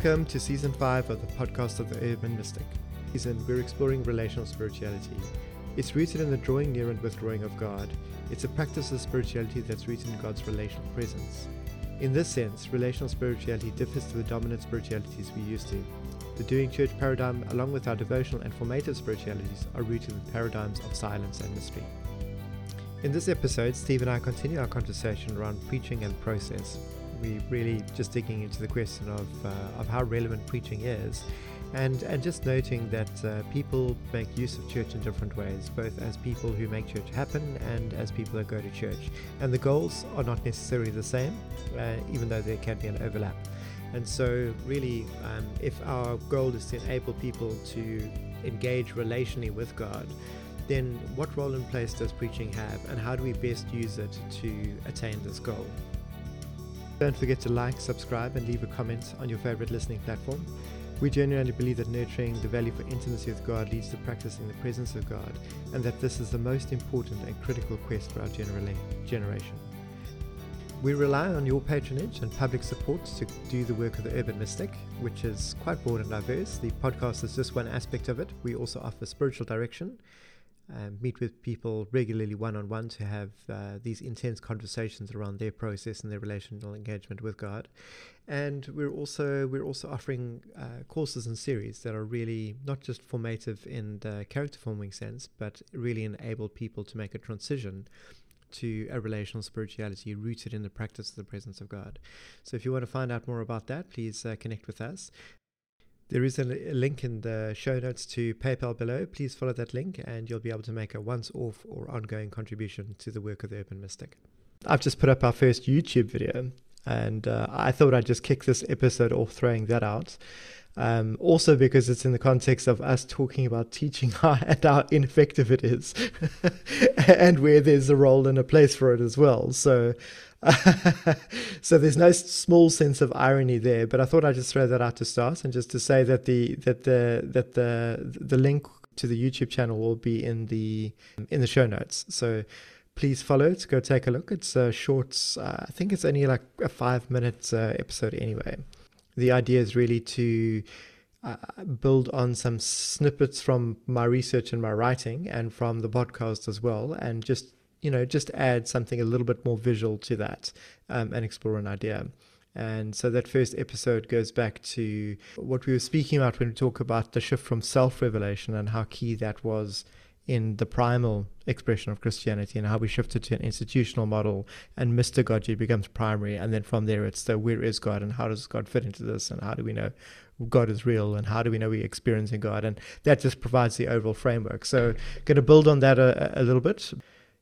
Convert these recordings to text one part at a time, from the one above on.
Welcome to season five of the podcast of the Urban Mystic. Season we're exploring relational spirituality. It's rooted in the drawing near and withdrawing of God. It's a practice of spirituality that's rooted in God's relational presence. In this sense, relational spirituality differs to the dominant spiritualities we used to. The doing church paradigm, along with our devotional and formative spiritualities, are rooted in the paradigms of silence and mystery. In this episode, Steve and I continue our conversation around preaching and process we really just digging into the question of, uh, of how relevant preaching is and, and just noting that uh, people make use of church in different ways, both as people who make church happen and as people that go to church. And the goals are not necessarily the same, uh, even though there can be an overlap. And so, really, um, if our goal is to enable people to engage relationally with God, then what role and place does preaching have, and how do we best use it to attain this goal? Don't forget to like, subscribe, and leave a comment on your favorite listening platform. We genuinely believe that nurturing the value for intimacy with God leads to practicing the presence of God, and that this is the most important and critical quest for our generation. We rely on your patronage and public support to do the work of the Urban Mystic, which is quite broad and diverse. The podcast is just one aspect of it. We also offer spiritual direction, um, meet with people regularly one on one to have uh, these intense conversations around their process and their relational engagement with God. And we're also we're also offering uh, courses and series that are really not just formative in the character forming sense, but really enable people to make a transition to a relational spirituality rooted in the practice of the presence of God. So if you want to find out more about that, please uh, connect with us. There is a, link in the show notes to PayPal below. Please follow that link and you'll be able to make a once off or ongoing contribution to the work of the Urban Mystic. I've just put up our first YouTube video and uh, I thought I'd just kick this episode off throwing that out. Um, also because it's in the context of us talking about teaching and how ineffective it is and where there's a role and a place for it as well. So so there's no small sense of irony there, but I thought I'd just throw that out to start and just to say that the that the that the the link to the YouTube channel will be in the in the show notes. So please follow it. Go take a look. It's a short. Uh, I think it's only like a five minute uh, episode anyway. The idea is really to uh, build on some snippets from my research and my writing and from the podcast as well, and just you know, just add something a little bit more visual to that um, and explore an idea. And so that first episode goes back to what we were speaking about when we talk about the shift from self revelation and how key that was in the primal expression of Christianity and how we shifted to an institutional model and Mr. mystagogy becomes primary. And then from there, it's the where is God and how does God fit into this and how do we know God is real and how do we know we're experiencing God? And that just provides the overall framework. So, going to build on that a, a little bit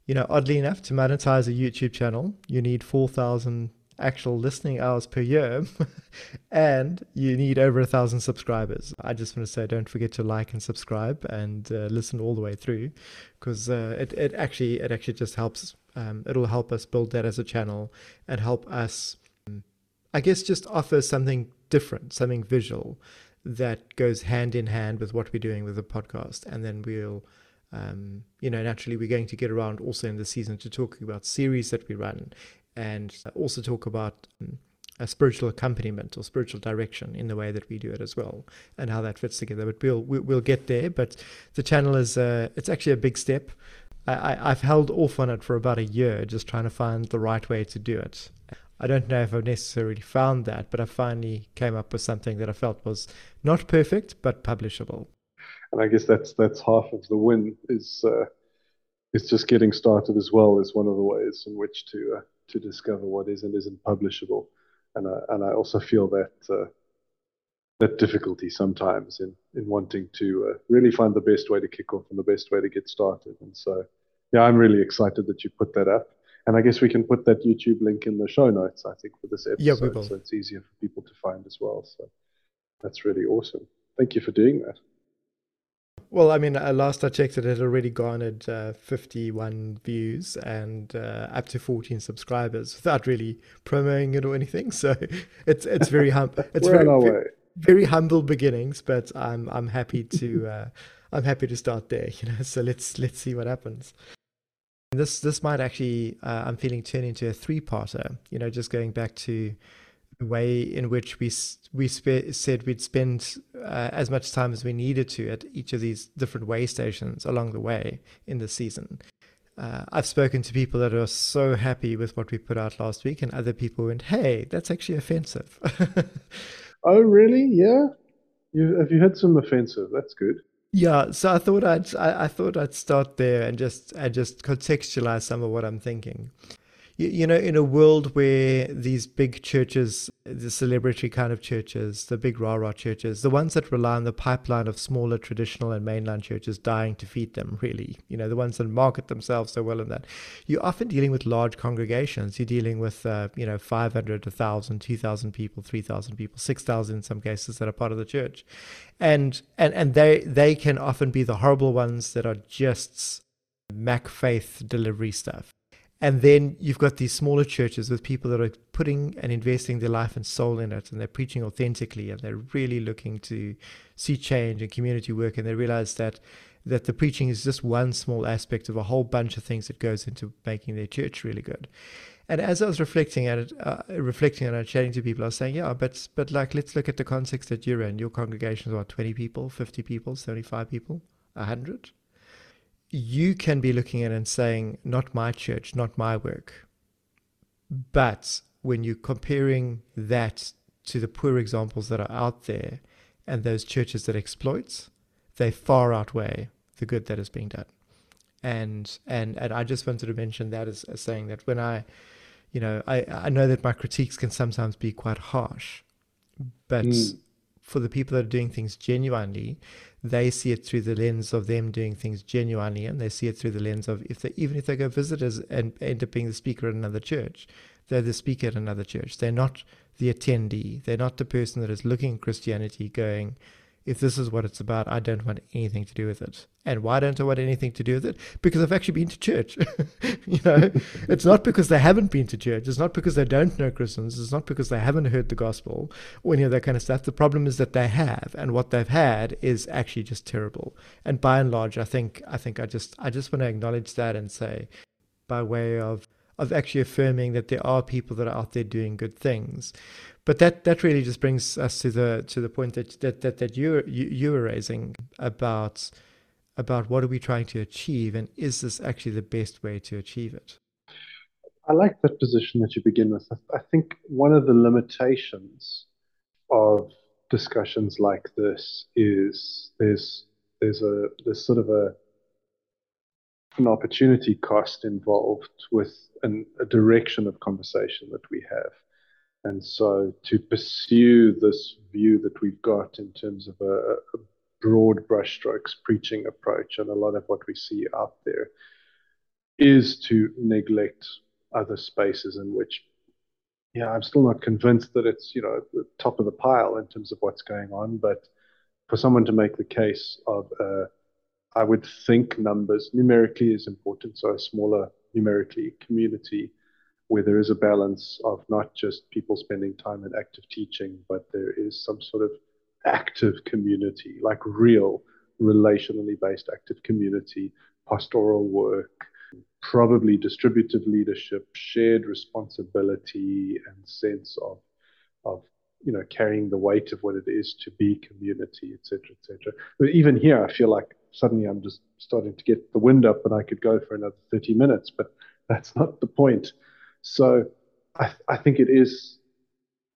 you know, oddly enough, to monetize a YouTube channel, you need 4,000 actual listening hours per year and you need over a thousand subscribers. I just want to say don't forget to like and subscribe and uh, listen all the way through because uh, it, it actually it actually just helps um, it'll help us build that as a channel and help us I guess just offer something different, something visual that goes hand in hand with what we're doing with the podcast and then we'll um, you know, naturally, we're going to get around also in the season to talking about series that we run and also talk about um, a spiritual accompaniment or spiritual direction in the way that we do it as well and how that fits together. But we'll we'll get there. But the channel is uh, it's actually a big step. I, I've held off on it for about a year, just trying to find the right way to do it. I don't know if I've necessarily found that, but I finally came up with something that I felt was not perfect but publishable and I guess that's that's half of the win is uh, is just getting started as well is one of the ways in which to uh, to discover what is and isn't publishable, and I, and I also feel that uh, that difficulty sometimes in in wanting to uh, really find the best way to kick off and the best way to get started, and so yeah, I'm really excited that you put that up. And I guess we can put that YouTube link in the show notes, I think, for this episode. Yeah, we will. So it's easier for people to find as well. So that's really awesome. Thank you for doing that. Well, I mean, uh, last I checked, it had already garnered uh, 51 views and uh, up to 14 subscribers without really promoting it or anything. So it's it's very hum- it's very, very, very, humble beginnings, but I'm I'm happy to uh, I'm happy to start there. You know, so let's let's see what happens. This this might actually uh, I'm feeling turn into a three parter. You know, just going back to the way in which we we spe- said we'd spend uh, as much time as we needed to at each of these different way stations along the way in the season. Uh, I've spoken to people that are so happy with what we put out last week, and other people went, "Hey, that's actually offensive." oh, really? Yeah. You have you had some offensive? That's good. Yeah, so I thought I'd I, I thought I'd start there and just and just contextualize some of what I'm thinking you, you know, in a world where these big churches, the celebrity kind of churches, the big rah rah churches, the ones that rely on the pipeline of smaller traditional and mainline churches dying to feed them, really, you know, the ones that market themselves so well in that, you're often dealing with large congregations. You're dealing with, uh, you know, 500, 1,000, 2,000 people, 3,000 people, 6,000 in some cases that are part of the church. And, and, and they, they can often be the horrible ones that are just Mac faith delivery stuff. And then you've got these smaller churches with people that are putting and investing their life and soul in it, and they're preaching authentically, and they're really looking to see change and community work, and they realize that that the preaching is just one small aspect of a whole bunch of things that goes into making their church really good. And as I was reflecting at it, uh, reflecting it, chatting to people, I was saying, yeah, but but like let's look at the context that you're in. Your congregation is about twenty people, fifty people, seventy-five people, hundred you can be looking at it and saying, not my church, not my work. But when you're comparing that to the poor examples that are out there and those churches that exploit, they far outweigh the good that is being done. And and and I just wanted to mention that as, as saying that when I, you know, I, I know that my critiques can sometimes be quite harsh, but mm. for the people that are doing things genuinely, they see it through the lens of them doing things genuinely, and they see it through the lens of if they even if they go visitors and end up being the speaker at another church, they're the speaker at another church. They're not the attendee. They're not the person that is looking at Christianity going, if this is what it's about, I don't want anything to do with it. And why don't I want anything to do with it? Because I've actually been to church. you know, it's not because they haven't been to church. It's not because they don't know Christians. It's not because they haven't heard the gospel or any of that kind of stuff. The problem is that they have, and what they've had is actually just terrible. And by and large, I think I think I just I just want to acknowledge that and say, by way of of actually affirming that there are people that are out there doing good things but that that really just brings us to the to the point that that that, that you, you were raising about about what are we trying to achieve and is this actually the best way to achieve it? I like that position that you begin with. I think one of the limitations of discussions like this is there's there's a there's sort of a an opportunity cost involved with an, a direction of conversation that we have and so to pursue this view that we've got in terms of a, a broad brushstrokes preaching approach, and a lot of what we see out there is to neglect other spaces in which, yeah, I'm still not convinced that it's, you know, the top of the pile in terms of what's going on, but for someone to make the case of, uh, I would think numbers numerically is important, so a smaller numerically community where there is a balance of not just people spending time in active teaching, but there is some sort of active community, like real relationally based active community, pastoral work, probably distributive leadership, shared responsibility, and sense of of you know carrying the weight of what it is to be community, etc., etc. But even here, I feel like suddenly I'm just starting to get the wind up, and I could go for another 30 minutes, but that's not the point. So I, I think it is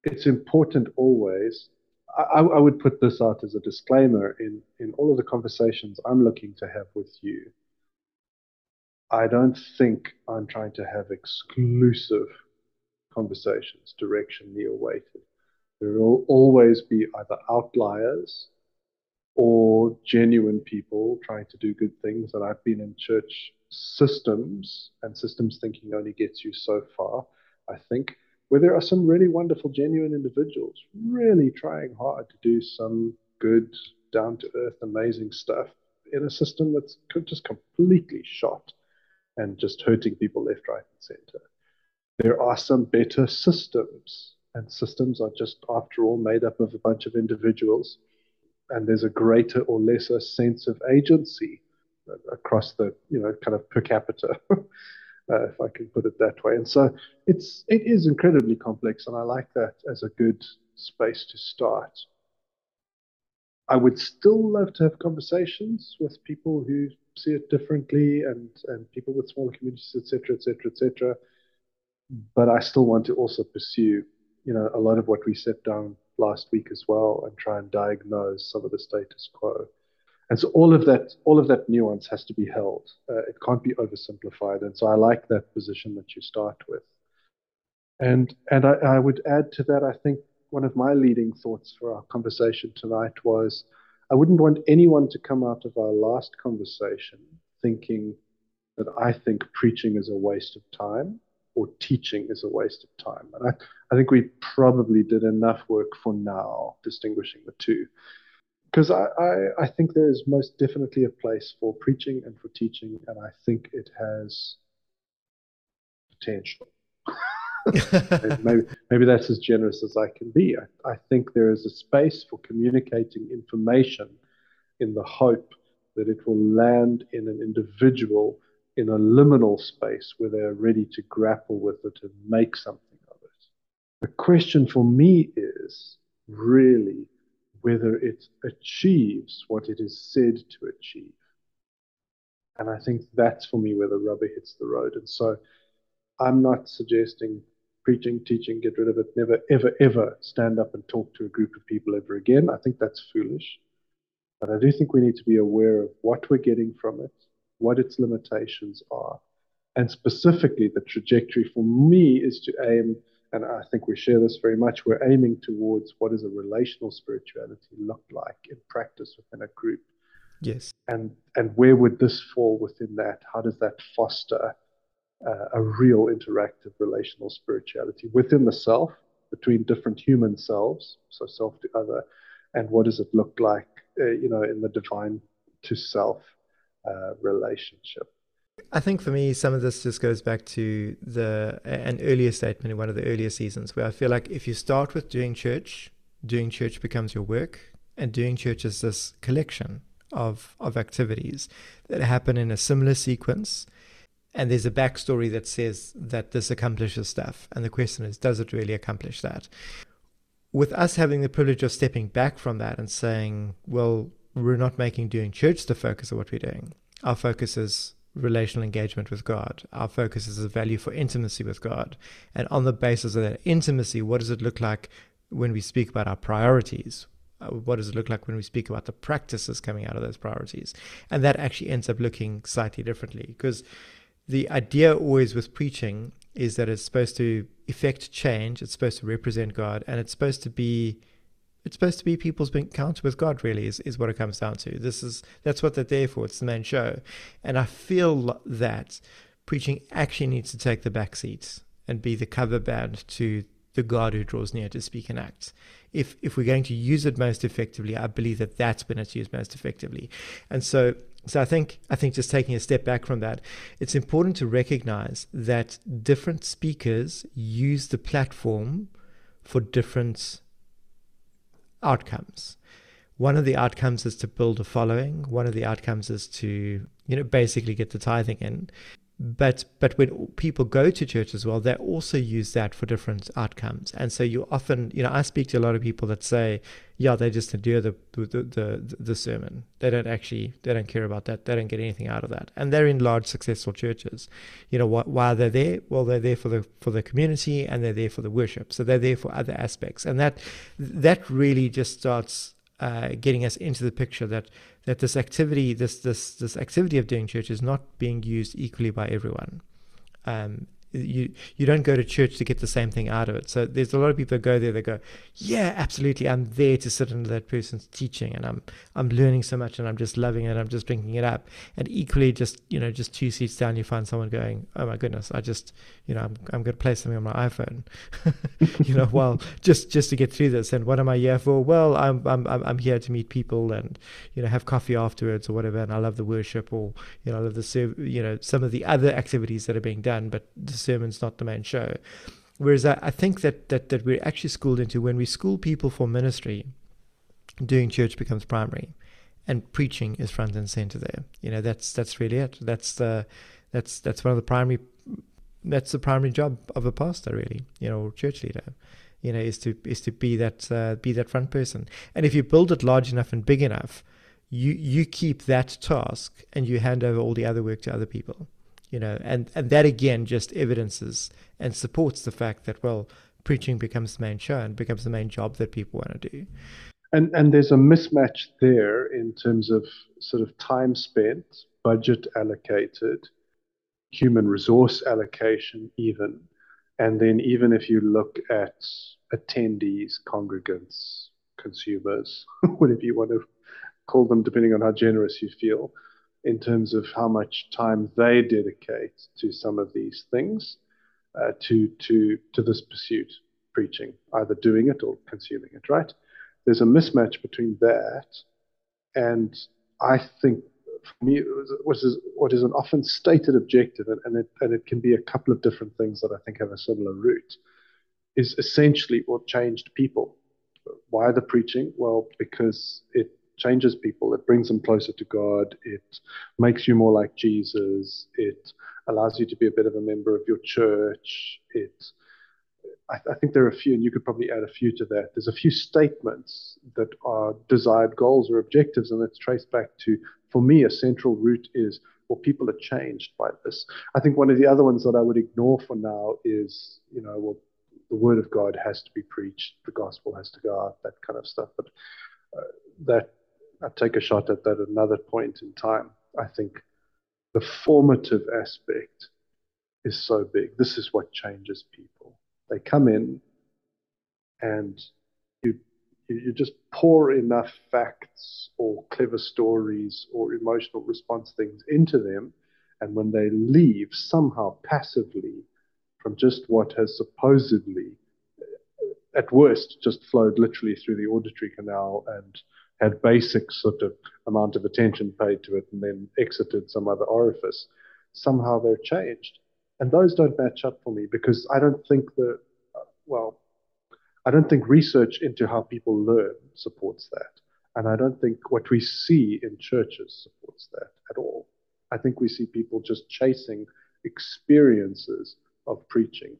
it's important always. I, I would put this out as a disclaimer in, in all of the conversations I'm looking to have with you. I don't think I'm trying to have exclusive conversations, directionally weighted. There will always be either outliers or genuine people trying to do good things. And I've been in church systems, and systems thinking only gets you so far, I think, where there are some really wonderful, genuine individuals really trying hard to do some good, down to earth, amazing stuff in a system that's just completely shot and just hurting people left, right, and center. There are some better systems, and systems are just, after all, made up of a bunch of individuals. And there's a greater or lesser sense of agency across the you know kind of per capita uh, if I can put it that way. And so it's it is incredibly complex, and I like that as a good space to start. I would still love to have conversations with people who see it differently and and people with smaller communities, etc., etc., etc. But I still want to also pursue, you know, a lot of what we set down last week as well, and try and diagnose some of the status quo. And so all of that, all of that nuance has to be held. Uh, it can't be oversimplified. And so I like that position that you start with. And and I, I would add to that, I think one of my leading thoughts for our conversation tonight was I wouldn't want anyone to come out of our last conversation thinking that I think preaching is a waste of time or teaching is a waste of time. And I, I think we probably did enough work for now distinguishing the two. Because I, I, I think there is most definitely a place for preaching and for teaching, and I think it has potential. maybe, maybe that's as generous as I can be. I, I think there is a space for communicating information in the hope that it will land in an individual in a liminal space where they're ready to grapple with it and make something of it. The question for me is really whether it achieves what it is said to achieve. And I think that's for me where the rubber hits the road. And so I'm not suggesting preaching, teaching, get rid of it, never, ever, ever stand up and talk to a group of people ever again. I think that's foolish. But I do think we need to be aware of what we're getting from it, what its limitations are, and specifically the trajectory for me is to aim, and I think we share this very much, we're aiming towards what does a relational spirituality look like in practice within a group. Yes. And and where would this fall within that? How does that foster uh, a real interactive relational spirituality within the self, between different human selves, so self to other, and what does it look like, uh, you know, in the divine to self uh, relationship. I think for me, some of this just goes back to the an earlier statement in one of the earlier seasons, where I feel like if you start with doing church, doing church becomes your work, and doing church is this collection of of activities that happen in a similar sequence and there's a backstory that says that this accomplishes stuff. And the question is, does it really accomplish that? With us having the privilege of stepping back from that and saying, well, we're not making doing church the focus of what we're doing. Our focus is relational engagement with God. Our focus is a value for intimacy with God. And on the basis of that intimacy, what does it look like when we speak about our priorities? Uh, what does it look like when we speak about the practices coming out of those priorities? And that actually ends up looking slightly differently because the idea always with preaching is that it's supposed to effect change, it's supposed to represent God, and it's supposed to be it's supposed to be people's encounter with God really is, is what it comes down to. This is that's what they're there for. It's the main show. And I feel that preaching actually needs to take the back seat and be the cover band to the God who draws near to speak and act. If if we're going to use it most effectively, I believe that that's when it's used most effectively. And so so I think I think just taking a step back from that, it's important to recognize that different speakers use the platform for different outcomes. One of the outcomes is to build a following. One of the outcomes is to, you know, basically get the tithing in but but when people go to church as well they also use that for different outcomes. And so you often you know i speak to a lot of people that say yeah they just endure the the the, the sermon. They don't actually they don't care about that. They don't get anything out of that. And they're in large successful churches. You know wh- why are they there? Well they're there for the for the community and they're there for the worship. So they're there for other aspects. And that that really just starts uh, getting us into the picture that that this activity, this this this activity of doing church is not being used equally by everyone. Um, you you don't go to church to get the same thing out of it. So there's a lot of people that go there that go, yeah, absolutely, I'm there to sit under that person's teaching, and I'm I'm learning so much, and I'm just loving it. I'm just drinking it up. And equally, just you know, just two seats down, you find someone going, oh my goodness, I just you know, I'm I'm going to play something on my iPhone, you know, well, just just to get through this. And what am I here for? Well, I'm I'm I'm here to meet people and you know have coffee afterwards or whatever. And I love the worship or you know I love the you know some of the other activities that are being done, but sermon's not the main show. Whereas I, I think that, that, that we're actually schooled into when we school people for ministry, doing church becomes primary and preaching is front and center there. You know, that's that's really it. That's the that's that's one of the primary that's the primary job of a pastor, really, you know, church leader. You know, is to is to be that uh, be that front person. And if you build it large enough and big enough, you you keep that task and you hand over all the other work to other people. You know, and and that again just evidences and supports the fact that well, preaching becomes the main show and becomes the main job that people want to do. And and there's a mismatch there in terms of sort of time spent, budget allocated, human resource allocation, even. And then, even if you look at attendees, congregants, consumers, whatever you want to call them, depending on how generous you feel, in terms of how much time they dedicate to some of these things, uh, to to to this pursuit, preaching, either doing it or consuming it. Right? There's a mismatch between that, and I think for me, what is, what is an often stated objective, and, and, it, and it can be a couple of different things that I think have a similar root, is essentially what changed people. Why the preaching? Well, because it changes people. It brings them closer to God. It makes you more like Jesus. It allows you to be a bit of a member of your church. It I, I, think there are a few, and you could probably add a few to that. There's a few statements that are desired goals or objectives, and it's traced back to, for me, a central root is, well, people are changed by this. I think one of the other ones that I would ignore for now is, you know, well, the word of God has to be preached, the gospel has to go out, that kind of stuff. But uh, that I take a shot at that at another point in time. I think the formative aspect is so big. This is what changes people. They come in and you you just pour enough facts or clever stories or emotional response things into them, and when they leave, somehow passively, from just what has supposedly, at worst, just flowed literally through the auditory canal and had basic sort of amount of attention paid to it and then exited some other orifice, somehow they're changed. And those don't match up for me because I don't think that, well, I don't think research into how people learn supports that. And I don't think what we see in churches supports that at all. I think we see people just chasing experiences of preaching.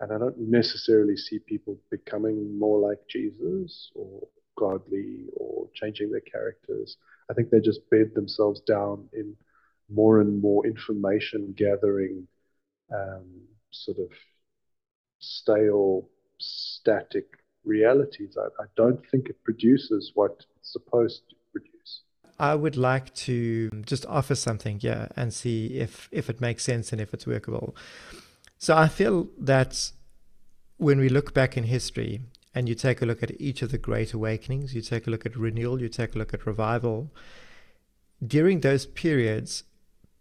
And I don't necessarily see people becoming more like Jesus or godly or changing their characters. I think they just bed themselves down in more and more information gathering um, sort of stale, static realities. I, I don't think it produces what it's supposed to produce. I would like to just offer something, yeah, and see if if it makes sense and if it's workable. So I feel that when we look back in history and you take a look at each of the great awakenings, you take a look at renewal, you take a look at revival, during those periods,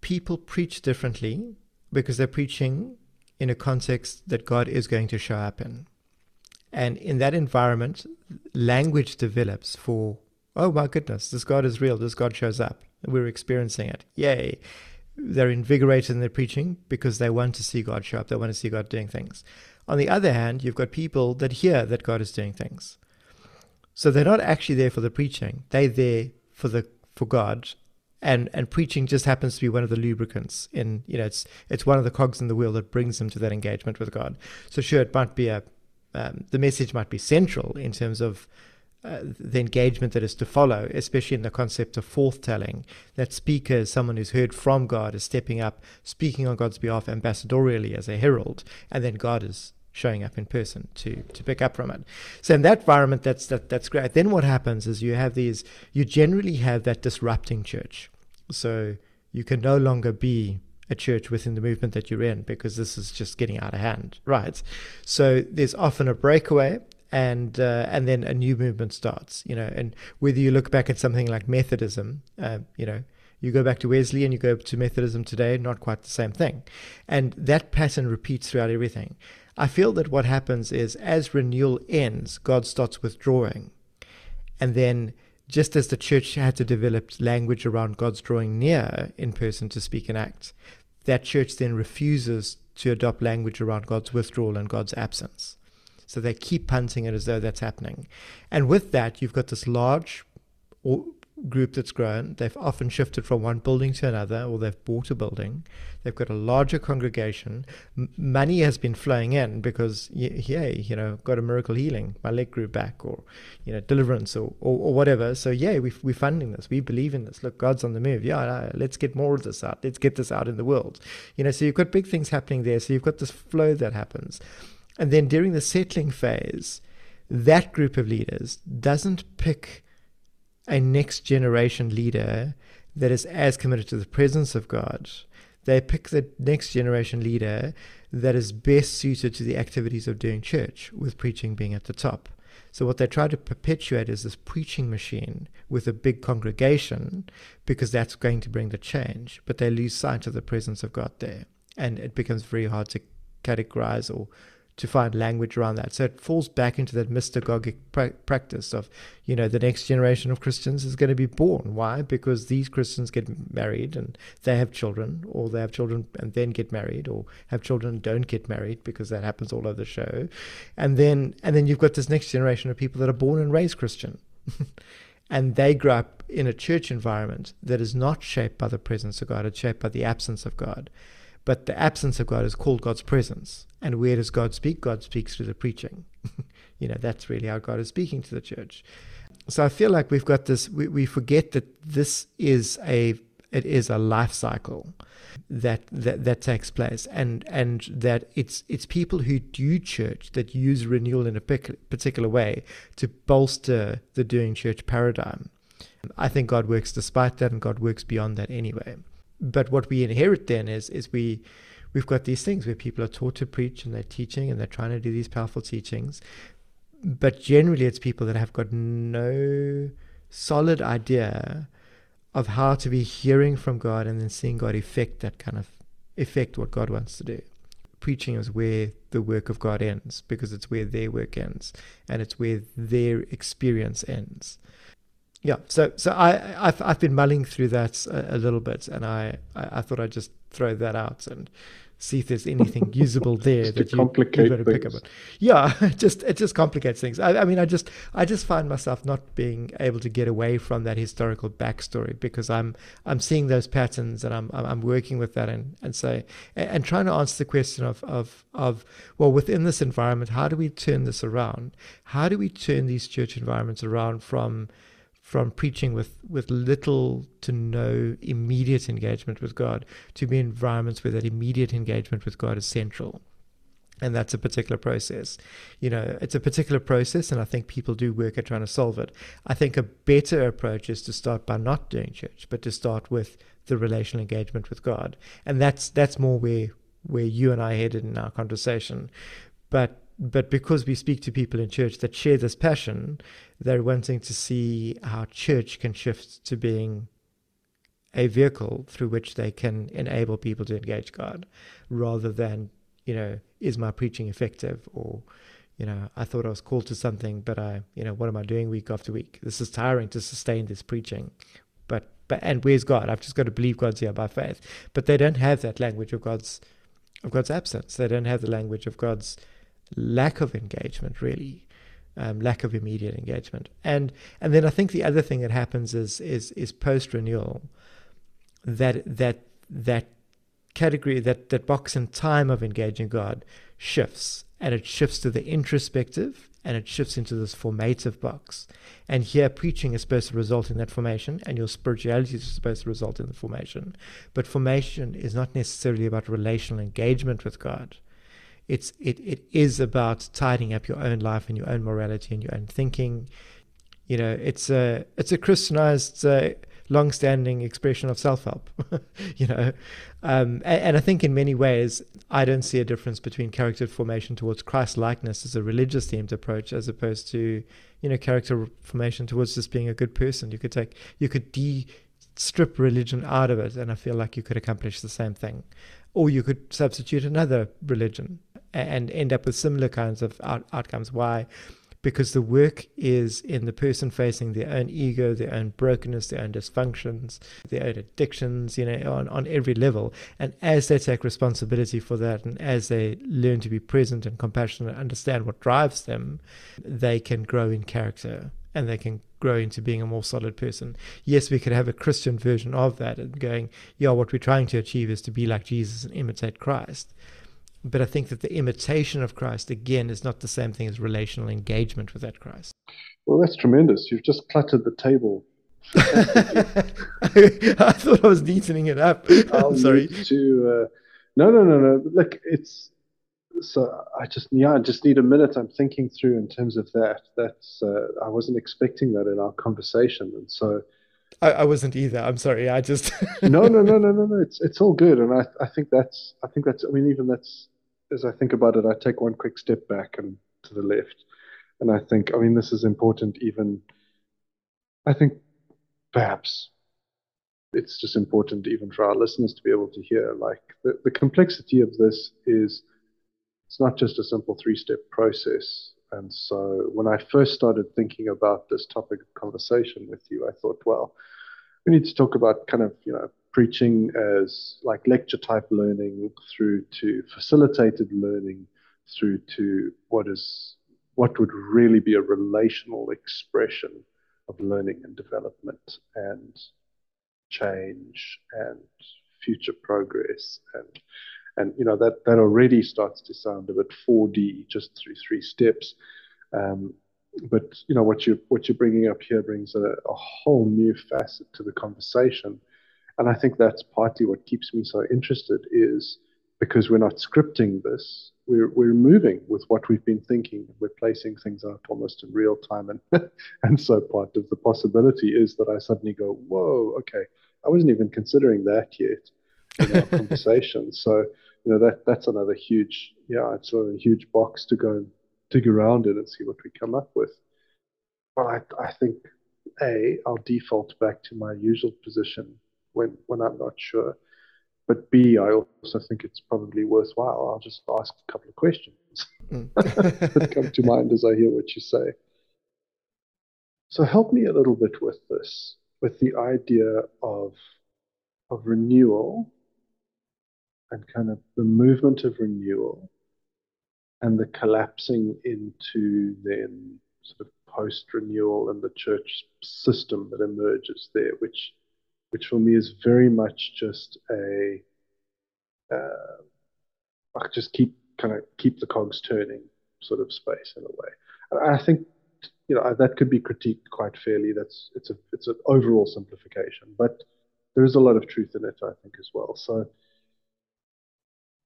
people preach differently because they're preaching in a context that God is going to show up in. And in that environment, language develops for, oh my goodness, this God is real, this God shows up. We're experiencing it. Yay. They're invigorated in their preaching because they want to see God show up, they want to see God doing things. On the other hand, you've got people that hear that God is doing things. So they're not actually there for the preaching, they're there for the for God and and preaching just happens to be one of the lubricants in you know it's it's one of the cogs in the wheel that brings them to that engagement with God. So sure, it might be a um, the message might be central in terms of uh, the engagement that is to follow, especially in the concept of forthtelling. That speaker is someone who's heard from God, is stepping up, speaking on God's behalf ambassadorially as a herald, and then God is showing up in person to to pick up from it. So in that environment, that's that that's great. Then what happens is you have these. You generally have that disrupting church. So you can no longer be a church within the movement that you're in because this is just getting out of hand, right? So there's often a breakaway, and uh, and then a new movement starts. You know, and whether you look back at something like Methodism, uh, you know. You go back to Wesley and you go to Methodism today, not quite the same thing. And that pattern repeats throughout everything. I feel that what happens is as renewal ends, God starts withdrawing. And then just as the church had to develop language around God's drawing near in person to speak and act, that church then refuses to adopt language around God's withdrawal and God's absence. So they keep punting it as though that's happening. And with that, you've got this large group that's grown. They've often shifted from one building to another, or they've bought a building. They've got a larger congregation. M- money has been flowing in because, yay, you know, got a miracle healing. My leg grew back, or, you know, deliverance, or, or, or whatever. So, yeah, we, we're funding this. We believe in this. Look, God's on the move. Yeah, no, let's get more of this out. Let's get this out in the world. You know, so you've got big things happening there. So you've got this flow that happens. And then during the settling phase, that group of leaders doesn't pick a next generation leader that is as committed to the presence of God. They pick the next generation leader that is best suited to the activities of doing church, with preaching being at the top. So, what they try to perpetuate is this preaching machine with a big congregation because that's going to bring the change, but they lose sight of the presence of God there. And it becomes very hard to categorize or to find language around that. So it falls back into that mystagogic pra- practice of, you know, the next generation of Christians is going to be born. Why? Because these Christians get married and they have children, or they have children and then get married, or have children and don't get married because that happens all over the show. And then and then you've got this next generation of people that are born and raised Christian. and they grow up in a church environment that is not shaped by the presence of God, it's shaped by the absence of God. But the absence of God is called God's presence. And where does God speak? God speaks through the preaching. you know, that's really how God is speaking to the church. So I feel like we've got this, we, we forget that this is a it is a life cycle that, that that takes place and and that it's it's people who do church that use renewal in a particular way to bolster the doing church paradigm i think god works despite that and god works beyond that anyway but what we inherit then is is we we've got these things where people are taught to preach and they're teaching and they're trying to do these powerful teachings but generally it's people that have got no solid idea of how to be hearing from God and then seeing God effect that kind of effect what God wants to do. Preaching is where the work of God ends because it's where their work ends and it's where their experience ends yeah, so so I I've, I've been mulling through that a, a little bit, and I, I, I thought I'd just throw that out and see if there's anything usable there that you, you better pick up on. Yeah, just it just complicates things. I, I, mean, I just I just find myself not being able to get away from that historical backstory because I'm I'm seeing those patterns and I'm I'm working with that and and say and, and trying to answer the question of of of well within this environment, how do we turn this around? How do we turn these church environments around from from preaching with, with little to no immediate engagement with God to be environments where that immediate engagement with God is central. And that's a particular process. You know, it's a particular process, and I think people do work at trying to solve it. I think a better approach is to start by not doing church, but to start with the relational engagement with God. And that's that's more where where you and I headed in our conversation. But but because we speak to people in church that share this passion, they're wanting to see how church can shift to being a vehicle through which they can enable people to engage God rather than, you know, is my preaching effective or, you know, I thought I was called to something, but I, you know, what am I doing week after week? This is tiring to sustain this preaching. But, but, and where's God? I've just got to believe God's here by faith. But they don't have that language of God's, of God's absence. They don't have the language of God's lack of engagement, really, um, lack of immediate engagement. And and then I think the other thing that happens is is is post renewal that that that category that that box and time of engaging God shifts and it shifts to the introspective and it shifts into this formative box. And here, preaching is supposed to result in that formation, and your spirituality is supposed to result in the formation. But formation is not necessarily about relational engagement with God it's it, it is about tidying up your own life and your own morality and your own thinking. You know, it's a it's a Christianized, uh, long-standing expression of self-help. you know, um, and, and, I think in many ways I don't see a difference between character formation towards Christ likeness as a religious themed approach as opposed to you know character formation towards just being a good person. You could take you could de strip religion out of it, and I feel like you could accomplish the same thing. Or you could substitute another religion and end up with similar kinds of out- outcomes. Why? Because the work is in the person facing their own ego, their own brokenness, their own dysfunctions, their own addictions, you know, on, on every level. And as they take responsibility for that and as they learn to be present and compassionate and understand what drives them, they can grow in character and they can grow into being a more solid person. Yes, we could have a Christian version of that and going, yeah, what we're trying to achieve is to be like Jesus and imitate Christ. But I think that the imitation of Christ, again, is not the same thing as relational engagement with that Christ. Well, that's tremendous. You've just cluttered the table. I thought I was neatening it up. I'm sorry. To, uh, no, no, no, no. Look, it's so I just yeah, I just need a minute. I'm thinking through in terms of that. That's uh, I wasn't expecting that in our conversation, and so I, I wasn't either. I'm sorry. I just no, no, no, no, no, no. It's it's all good, and I I think that's I think that's I mean even that's as I think about it, I take one quick step back and to the left, and I think I mean this is important. Even I think perhaps it's just important even for our listeners to be able to hear like the, the complexity of this is it's not just a simple three step process. And so when I first started thinking about this topic of conversation with you, I thought, well, we need to talk about kind of, you know, preaching as like lecture type learning through to facilitated learning through to what is what would really be a relational expression of learning and development and change and future progress and and you know that that already starts to sound a bit 4D just through three steps. Um, but you know what you what you're bringing up here brings a, a, whole new facet to the conversation, and I think that's partly what keeps me so interested is because we're not scripting this, we're we're moving with what we've been thinking. We're placing things out almost in real time, and and so part of the possibility is that I suddenly go, whoa, okay, I wasn't even considering that yet in our conversation. So you know that that's another huge yeah it's a huge box to go and dig around in and see what we come up with. But I I think a I'll default back to my usual position when when I'm not sure. But B, I also think it's probably worthwhile. I'll just ask a couple of questions mm. that come to mind as I hear what you say. So help me a little bit with this, with the idea of of renewal and kind of the movement of renewal and the collapsing into then sort of post renewal and the church system that emerges there, which which for me is very much just a uh, just keep kind of keep the cogs turning sort of space in a way. And I think you know that could be critiqued quite fairly. That's it's a it's an overall simplification, but there is a lot of truth in it, I think, as well. So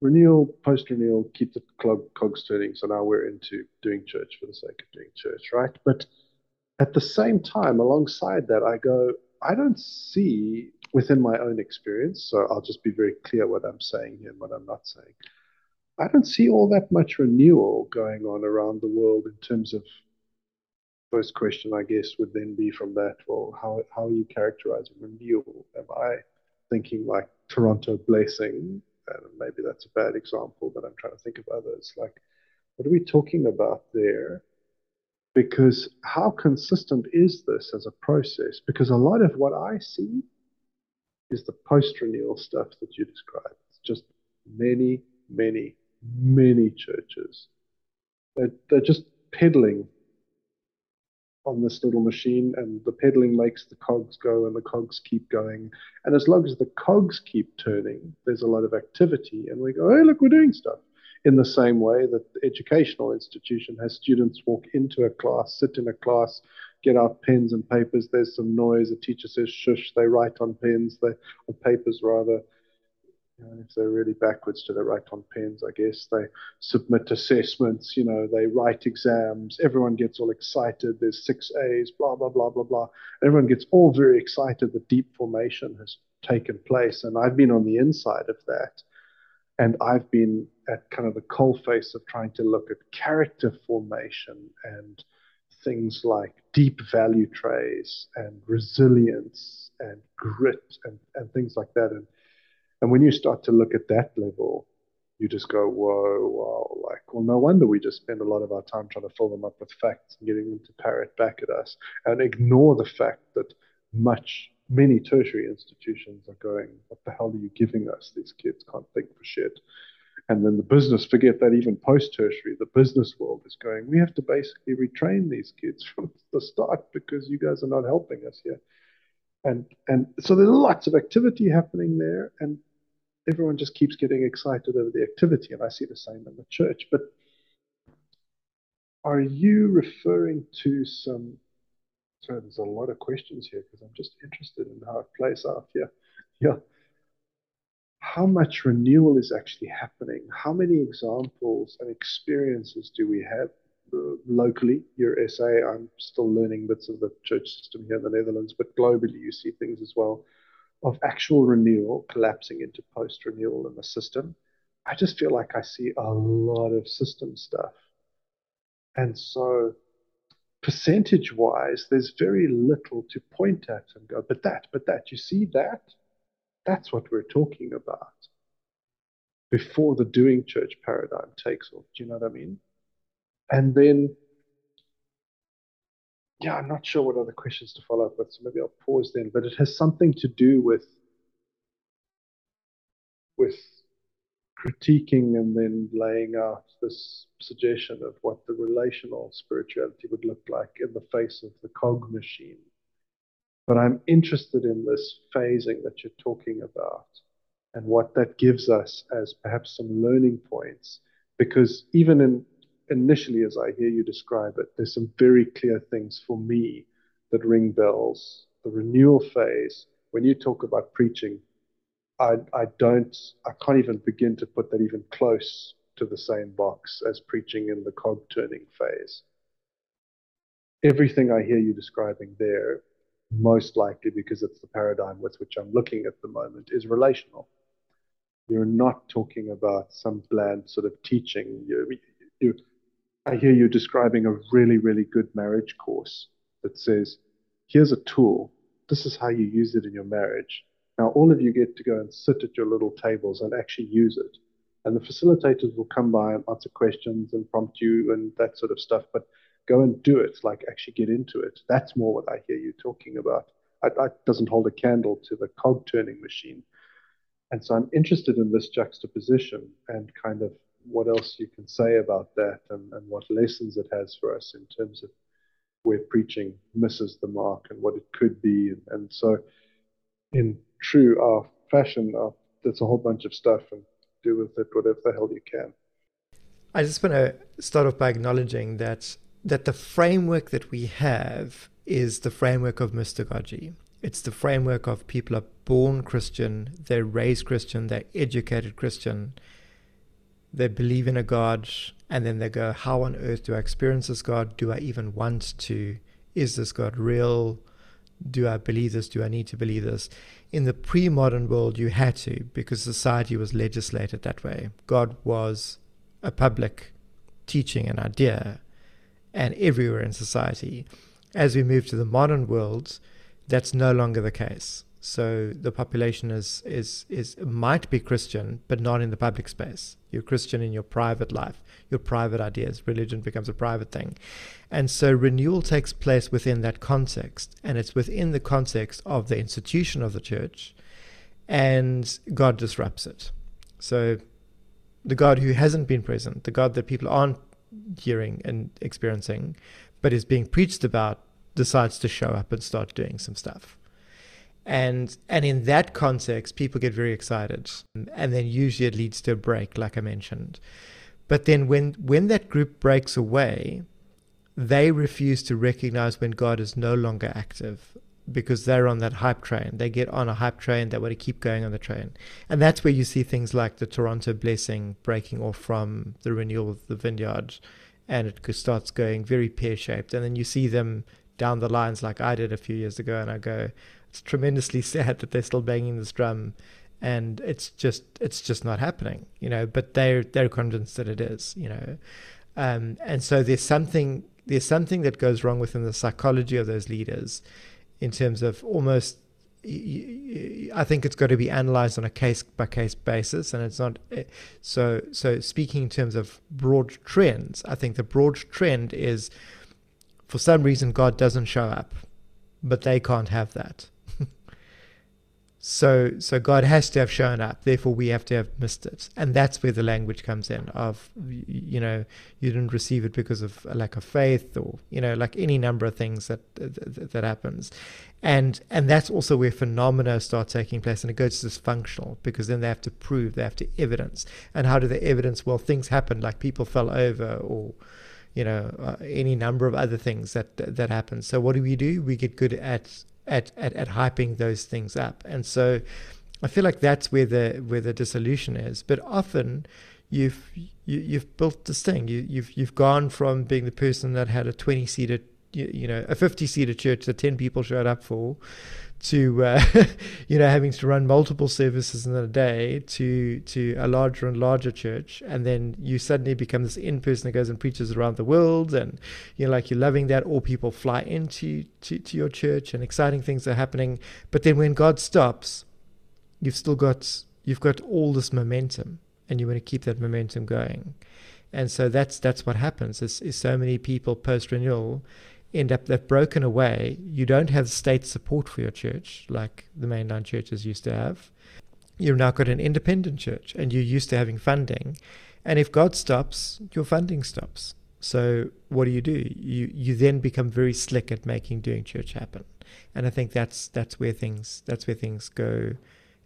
renewal, post renewal, keep the cogs turning. So now we're into doing church for the sake of doing church, right? But at the same time, alongside that, I go, I don't see within my own experience, so I'll just be very clear what I'm saying here and what I'm not saying. I don't see all that much renewal going on around the world in terms of first question, I guess, would then be from that, well, how, how are you characterizing renewal? Am I thinking like Toronto blessing and maybe that's a bad example, but I'm trying to think of others. Like, what are we talking about there? Because how consistent is this as a process? Because a lot of what I see is the post renewal stuff that you described. It's just many, many, many churches. They're, they're just pedaling on this little machine, and the pedaling makes the cogs go, and the cogs keep going. And as long as the cogs keep turning, there's a lot of activity, and we go, hey, look, we're doing stuff. In the same way that the educational institution has students walk into a class, sit in a class, get out pens and papers. There's some noise. A teacher says shush. They write on pens, they on papers rather you know, if they're really backwards, do they write on pens? I guess they submit assessments. You know, they write exams. Everyone gets all excited. There's six A's. Blah blah blah blah blah. Everyone gets all very excited. The deep formation has taken place, and I've been on the inside of that, and I've been at kind of the coal face of trying to look at character formation and things like deep value trays and resilience and grit and, and things like that. And and when you start to look at that level, you just go, whoa, wow, like, well, no wonder we just spend a lot of our time trying to fill them up with facts and getting them to parrot back at us and ignore the fact that much, many tertiary institutions are going, what the hell are you giving us? These kids can't think for shit. And then the business, forget that even post tertiary, the business world is going, we have to basically retrain these kids from the start because you guys are not helping us here. And and so there's lots of activity happening there, and everyone just keeps getting excited over the activity. And I see the same in the church. But are you referring to some so there's a lot of questions here because I'm just interested in how it plays out here. Yeah. How much renewal is actually happening? How many examples and experiences do we have uh, locally? Your SA, I'm still learning bits of the church system here in the Netherlands, but globally you see things as well of actual renewal collapsing into post renewal in the system. I just feel like I see a lot of system stuff. And so percentage wise, there's very little to point at and go, but that, but that, you see that? That's what we're talking about before the doing church paradigm takes off. Do you know what I mean? And then, yeah, I'm not sure what other questions to follow up with, so maybe I'll pause then. But it has something to do with with critiquing and then laying out this suggestion of what the relational spirituality would look like in the face of the cog machine. But I'm interested in this phasing that you're talking about and what that gives us as perhaps some learning points. Because even in initially, as I hear you describe it, there's some very clear things for me that ring bells. The renewal phase, when you talk about preaching, I, I don't, I can't even begin to put that even close to the same box as preaching in the cog turning phase. Everything I hear you describing there, most likely because it's the paradigm with which I'm looking at the moment, is relational. You're not talking about some bland sort of teaching. You, you, I hear you describing a really, really good marriage course that says, here's a tool. This is how you use it in your marriage now, all of you get to go and sit at your little tables and actually use it. And the facilitators will come by and answer questions and prompt you and that sort of stuff. But go and do it, like actually get into it. That's more what I hear you talking about. It doesn't hold a candle to the cog turning machine. And so I'm interested in this juxtaposition and kind of what else you can say about that and, and what lessons it has for us in terms of where preaching misses the mark and what it could be. And, and so in true our fashion. Uh, there's a whole bunch of stuff and do with it whatever the hell you can. I just want to start off by acknowledging that that the framework that we have is the framework of mystagogy. It's the framework of people are born Christian, they're raised Christian, they're educated Christian, they believe in a God, and then they go, How on earth do I experience this God? Do I even want to? Is this God real? Do I believe this? Do I need to believe this? in the pre modern world, you had to because society was legislated that way. God was a public teaching an idea and everywhere in society. As we move to the modern world, that's no longer the case. So the population is is is might be Christian, but not in the public space. You're Christian in your private life, your private ideas. Religion becomes a private thing, and so renewal takes place within that context, and it's within the context of the institution of the church, and God disrupts it. So the God who hasn't been present, the God that people aren't hearing and experiencing, but is being preached about, decides to show up and start doing some stuff and and in that context people get very excited. And then usually it leads to a break like i mentioned. But then when when that group breaks away they refuse to recognize when god is no longer active because they're on that hype train. They get on a hype train they want to keep going on the train. And that's where you see things like the toronto blessing breaking off from the renewal of the vineyard and it starts going very pear-shaped. And then you see them down the lines like i did a few years ago and i go it's tremendously sad that they're still banging this drum and it's just it's just not happening you know but they're they're convinced that it is you know um, and so there's something there's something that goes wrong within the psychology of those leaders in terms of almost I think it's got to be analyzed on a case by case basis, and it's not eh, so. So, speaking in terms of broad trends, I think the broad trend is for some reason God doesn't show up, but they can't have that. So, so God has to have shown up. Therefore, we have to have missed it, and that's where the language comes in. Of you know, you didn't receive it because of a lack of faith, or you know, like any number of things that that, that happens, and and that's also where phenomena start taking place, and it goes dysfunctional because then they have to prove, they have to evidence, and how do they evidence? Well, things happen, like people fell over, or you know, uh, any number of other things that that happen. So, what do we do? We get good at at, at, at hyping those things up. And so I feel like that's where the where the dissolution is. But often you've you, have you have built this thing. You, you've you've gone from being the person that had a twenty seater, you, you know, a fifty seater church that ten people showed up for, to uh, you know having to run multiple services in a day to to a larger and larger church. And then you suddenly become this in person that goes and preaches around the world. And you know like you're loving that. Or people fly into to, to your church and exciting things are happening. But then when God stops you've still got you've got all this momentum and you want to keep that momentum going. And so that's that's what happens. Is, is so many people post renewal end up they've broken away. You don't have state support for your church like the mainline churches used to have. You've now got an independent church and you're used to having funding. And if God stops, your funding stops. So what do you do? You you then become very slick at making doing church happen. And I think that's that's where things that's where things go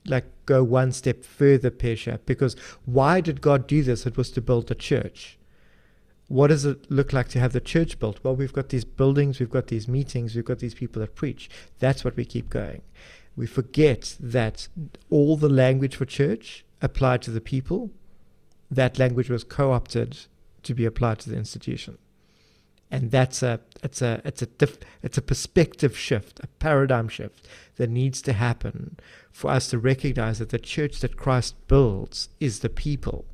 like go one step further, Pesha, because why did God do this? It was to build a church what does it look like to have the church built? Well, we've got these buildings, we've got these meetings, we've got these people that preach. That's what we keep going. We forget that all the language for church applied to the people, that language was co opted to be applied to the institution. And that's a it's a it's a diff, it's a perspective shift, a paradigm shift that needs to happen for us to recognize that the church that Christ builds is the people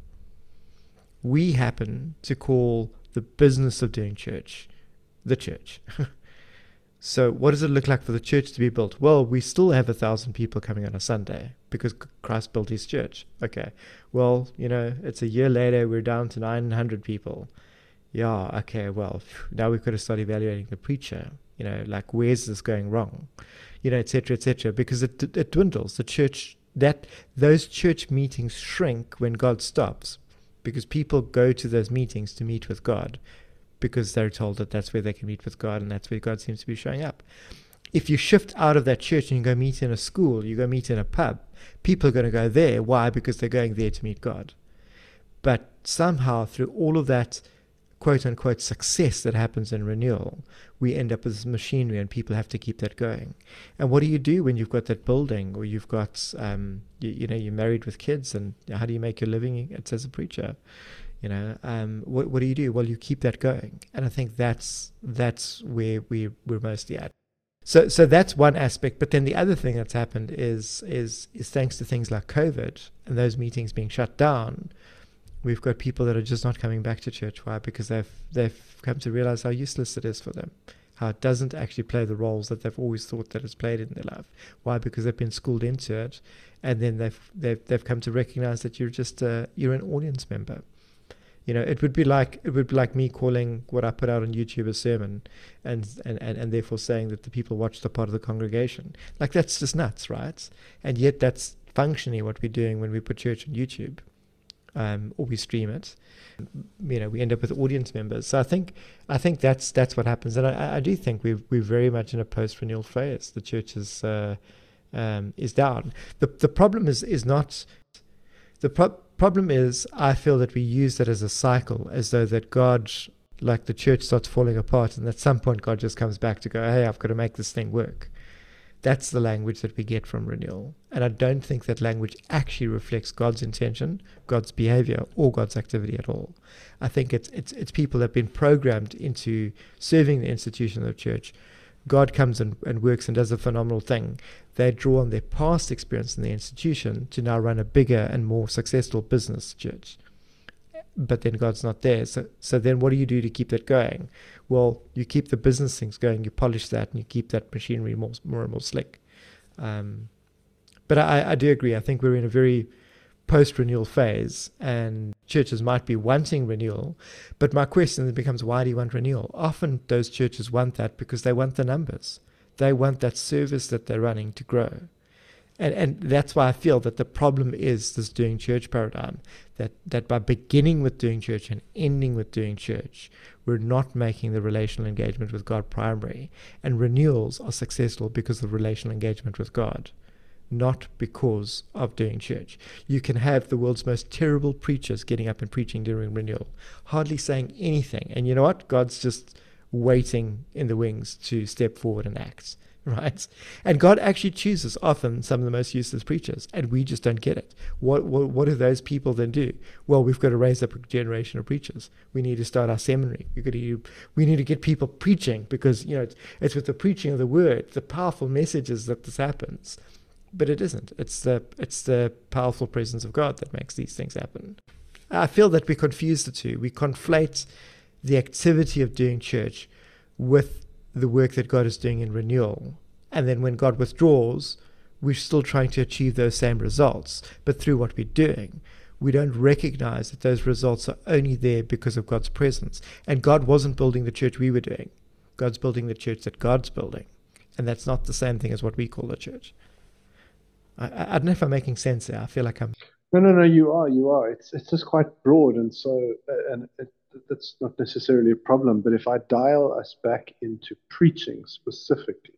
we happen to call the business of doing church the church. so, what does it look like for the church to be built? Well, we still have a thousand people coming on a Sunday because Christ built his church. Okay. Well, you know, it's a year later, we're down to 900 people. Yeah, okay, well, now we've got to start evaluating the preacher. You know, like, where's this going wrong? You know, etc., etc., because it, it dwindles. The church, that those church meetings shrink when God stops because people go to those meetings to meet with God because they're told that that's where they can meet with God and that's where God seems to be showing up. If you shift out of that church and you go meet in a school, you go meet in a pub, people are going to go there. Why? Because they're going there to meet God. But somehow, through all of that quote unquote success that happens in renewal, we end up this machinery and people have to keep that going. And what do you do when you've got that building or you've got, um, you, you, know, you're married with kids and how do you make your living it's as a preacher? You know, um, what, what do you do? Well, you keep that going. And I think that's, that's where we, we're mostly at. So, so that's one aspect. But then the other thing that's happened is, is, is thanks to things like COVID and those meetings being shut down, we've got people that are just not coming back to church. Why? Because they've they've come to realize how useless it is for them, how it doesn't actually play the roles that they've always thought that it's played in their life. Why? Because they've been schooled into it, and then they've they've they've come to recognize that you're just a, you're an audience member. You know, it would be like it would be like me calling what I put out on YouTube a sermon, and and, and, and therefore saying that the people watched the part of the congregation. Like that's just nuts, right? And yet that's functionally what we're doing when we put church on YouTube um, or we stream it, you know, we end up with audience members. So I think I think that's that's what happens, and I, I do think we we're very much in a post renewal phase. The church is uh, um, is down. The the problem is is not the pro- problem is I feel that we use that as a cycle, as though that God like the church starts falling apart, and at some point God just comes back to go, hey, I've got to make this thing work. That's the language that we get from renewal. And I don't think that language actually reflects God's intention, God's behavior, or God's activity at all. I think it's, it's, it's people that have been programmed into serving the institution of the church. God comes and, and works and does a phenomenal thing. They draw on their past experience in the institution to now run a bigger and more successful business church but then God's not there. So, so then what do you do to keep that going? Well, you keep the business things going, you polish that, and you keep that machinery more, more and more slick. Um, but I, I do agree. I think we're in a very post renewal phase, and churches might be wanting renewal. But my question then becomes why do you want renewal? Often those churches want that because they want the numbers, they want that service that they're running to grow. And, and that's why I feel that the problem is this doing church paradigm. That, that by beginning with doing church and ending with doing church, we're not making the relational engagement with God primary. And renewals are successful because of relational engagement with God, not because of doing church. You can have the world's most terrible preachers getting up and preaching during renewal, hardly saying anything. And you know what? God's just waiting in the wings to step forward and act. right? And God actually chooses often some of the most useless preachers, and we just don't get it. What, what, what do those people then do? Well, we've got to raise up a generation of preachers. We need to start our seminary. We've got to, we need to get people preaching because, you know, it's, it's with the preaching of the word, the powerful messages that this happens. But it isn't. It's the, it's the powerful presence of God that makes these things happen. I feel that we confuse the two. We conflate the activity of doing church with the work that God is doing in renewal. And then when God withdraws, we're still trying to achieve those same results, but through what we're doing. We don't recognize that those results are only there because of God's presence. And God wasn't building the church we were doing. God's building the church that God's building. And that's not the same thing as what we call the church. I, I don't know if I'm making sense there. I feel like I'm. No, no, no. You are. You are. It's it's just quite broad, and so uh, and it, that's not necessarily a problem. But if I dial us back into preaching specifically,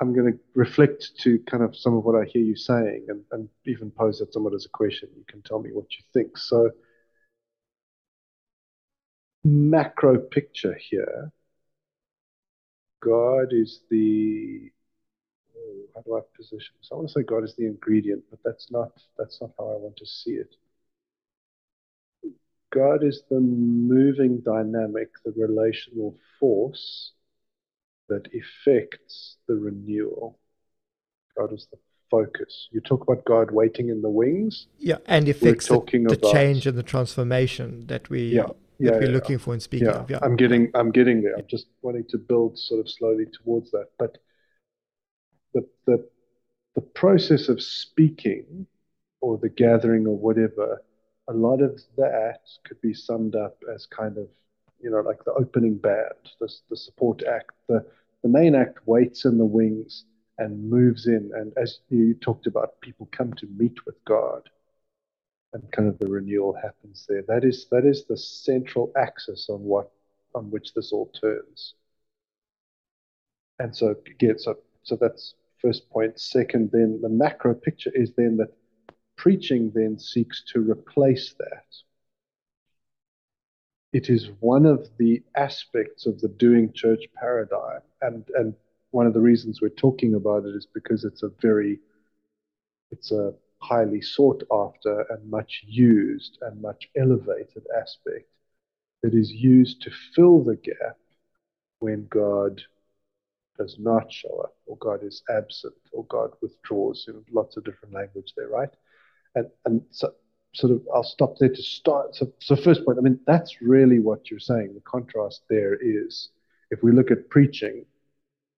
I'm going to reflect to kind of some of what I hear you saying and, and even pose that somewhat as a question. You can tell me what you think. So, macro picture here God is the oh, how do I position? So I want to say God is the ingredient, but that's not that's not how I want to see it. God is the moving dynamic, the relational force that effects the renewal. God is the focus. You talk about God waiting in the wings. Yeah, and affects the, the about, change and the transformation that we yeah, yeah, that we're yeah, looking for and speaking of. Yeah, I'm getting I'm getting there. I'm just wanting to build sort of slowly towards that. But the the the process of speaking or the gathering or whatever a lot of that could be summed up as kind of, you know, like the opening band, the, the support act. The, the main act waits in the wings and moves in. And as you talked about, people come to meet with God and kind of the renewal happens there. That is, that is the central axis on what, on which this all turns. And so, again, so, so that's first point. Second, then the macro picture is then that Preaching then seeks to replace that. It is one of the aspects of the doing church paradigm. And, and one of the reasons we're talking about it is because it's a very, it's a highly sought after and much used and much elevated aspect that is used to fill the gap when God does not show up, or God is absent, or God withdraws in lots of different language there, right? And, and so, sort of I'll stop there to start. So, so first point, I mean, that's really what you're saying. The contrast there is if we look at preaching,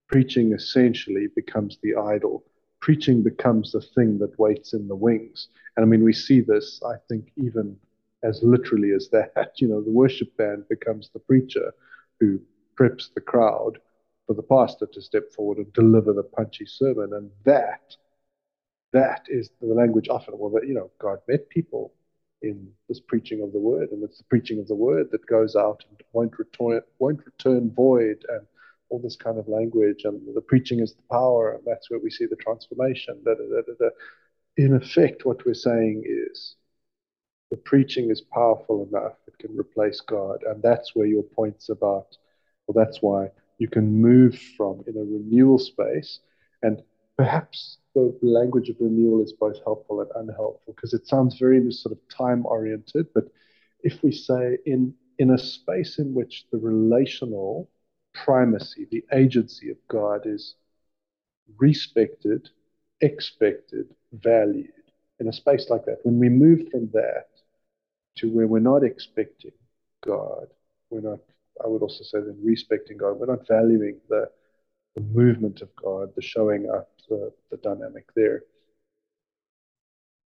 preaching essentially becomes the idol. Preaching becomes the thing that waits in the wings. And I mean, we see this, I think, even as literally as that. You know, the worship band becomes the preacher who preps the crowd for the pastor to step forward and deliver the punchy sermon. And that that is the language often. Well, that, you know, God met people in this preaching of the word, and it's the preaching of the word that goes out and won't return, won't return void, and all this kind of language. And the preaching is the power, and that's where we see the transformation. Da, da, da, in effect, what we're saying is the preaching is powerful enough; it can replace God, and that's where your points about. Well, that's why you can move from in a renewal space, and perhaps the language of renewal is both helpful and unhelpful because it sounds very sort of time oriented. But if we say in in a space in which the relational primacy, the agency of God is respected, expected, valued, in a space like that, when we move from that to where we're not expecting God, we're not, I would also say then respecting God, we're not valuing the, the movement of God, the showing up, the, the dynamic there.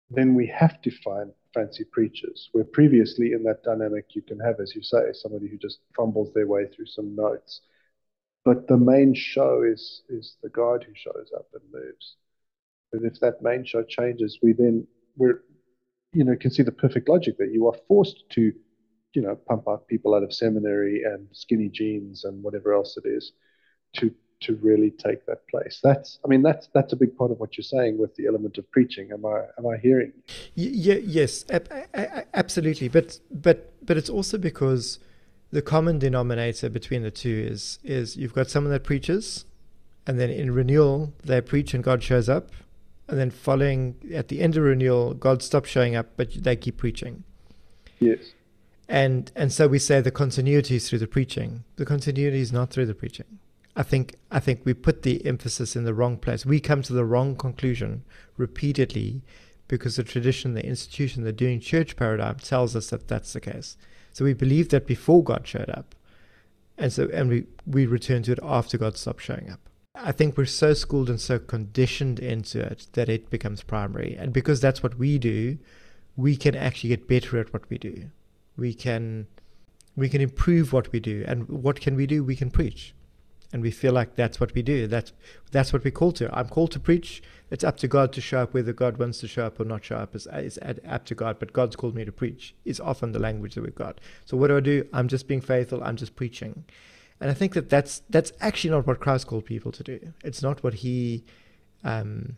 Then we have to find fancy preachers, where previously in that dynamic you can have, as you say, somebody who just fumbles their way through some notes. But the main show is is the God who shows up and moves. But if that main show changes, we then we're you know can see the perfect logic that you are forced to you know pump out people out of seminary and skinny jeans and whatever else it is to to really take that place. That's, I mean, that's that's a big part of what you're saying with the element of preaching. Am I am I hearing? Yeah, yes, absolutely. But but but it's also because the common denominator between the two is is you've got someone that preaches, and then in renewal they preach and God shows up, and then following at the end of renewal God stops showing up, but they keep preaching. Yes. And and so we say the continuity is through the preaching. The continuity is not through the preaching. I think I think we put the emphasis in the wrong place. We come to the wrong conclusion repeatedly because the tradition, the institution, the doing church paradigm tells us that that's the case. So we believe that before God showed up, and so and we we return to it after God stopped showing up. I think we're so schooled and so conditioned into it that it becomes primary, and because that's what we do, we can actually get better at what we do. We can we can improve what we do, and what can we do? We can preach and we feel like that's what we do. That's that's what we're called to. I'm called to preach. It's up to God to show up whether God wants to show up or not show up. It's, it's up to God, but God's called me to preach. Is often the language that we've got. So what do I do? I'm just being faithful. I'm just preaching, and I think that that's that's actually not what Christ called people to do. It's not what he. Um,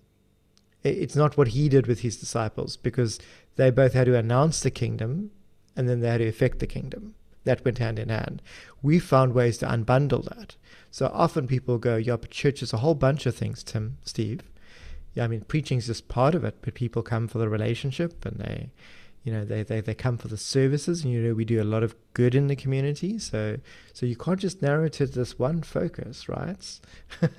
it's not what he did with his disciples because they both had to announce the kingdom and then they had to effect the kingdom that went hand in hand. We found ways to unbundle that. So often people go, yeah, but church is a whole bunch of things, Tim, Steve. Yeah, I mean, preaching is just part of it, but people come for the relationship and they, you know, they, they, they come for the services. And, you know, we do a lot of good in the community. So, so you can't just narrow it to this one focus, right?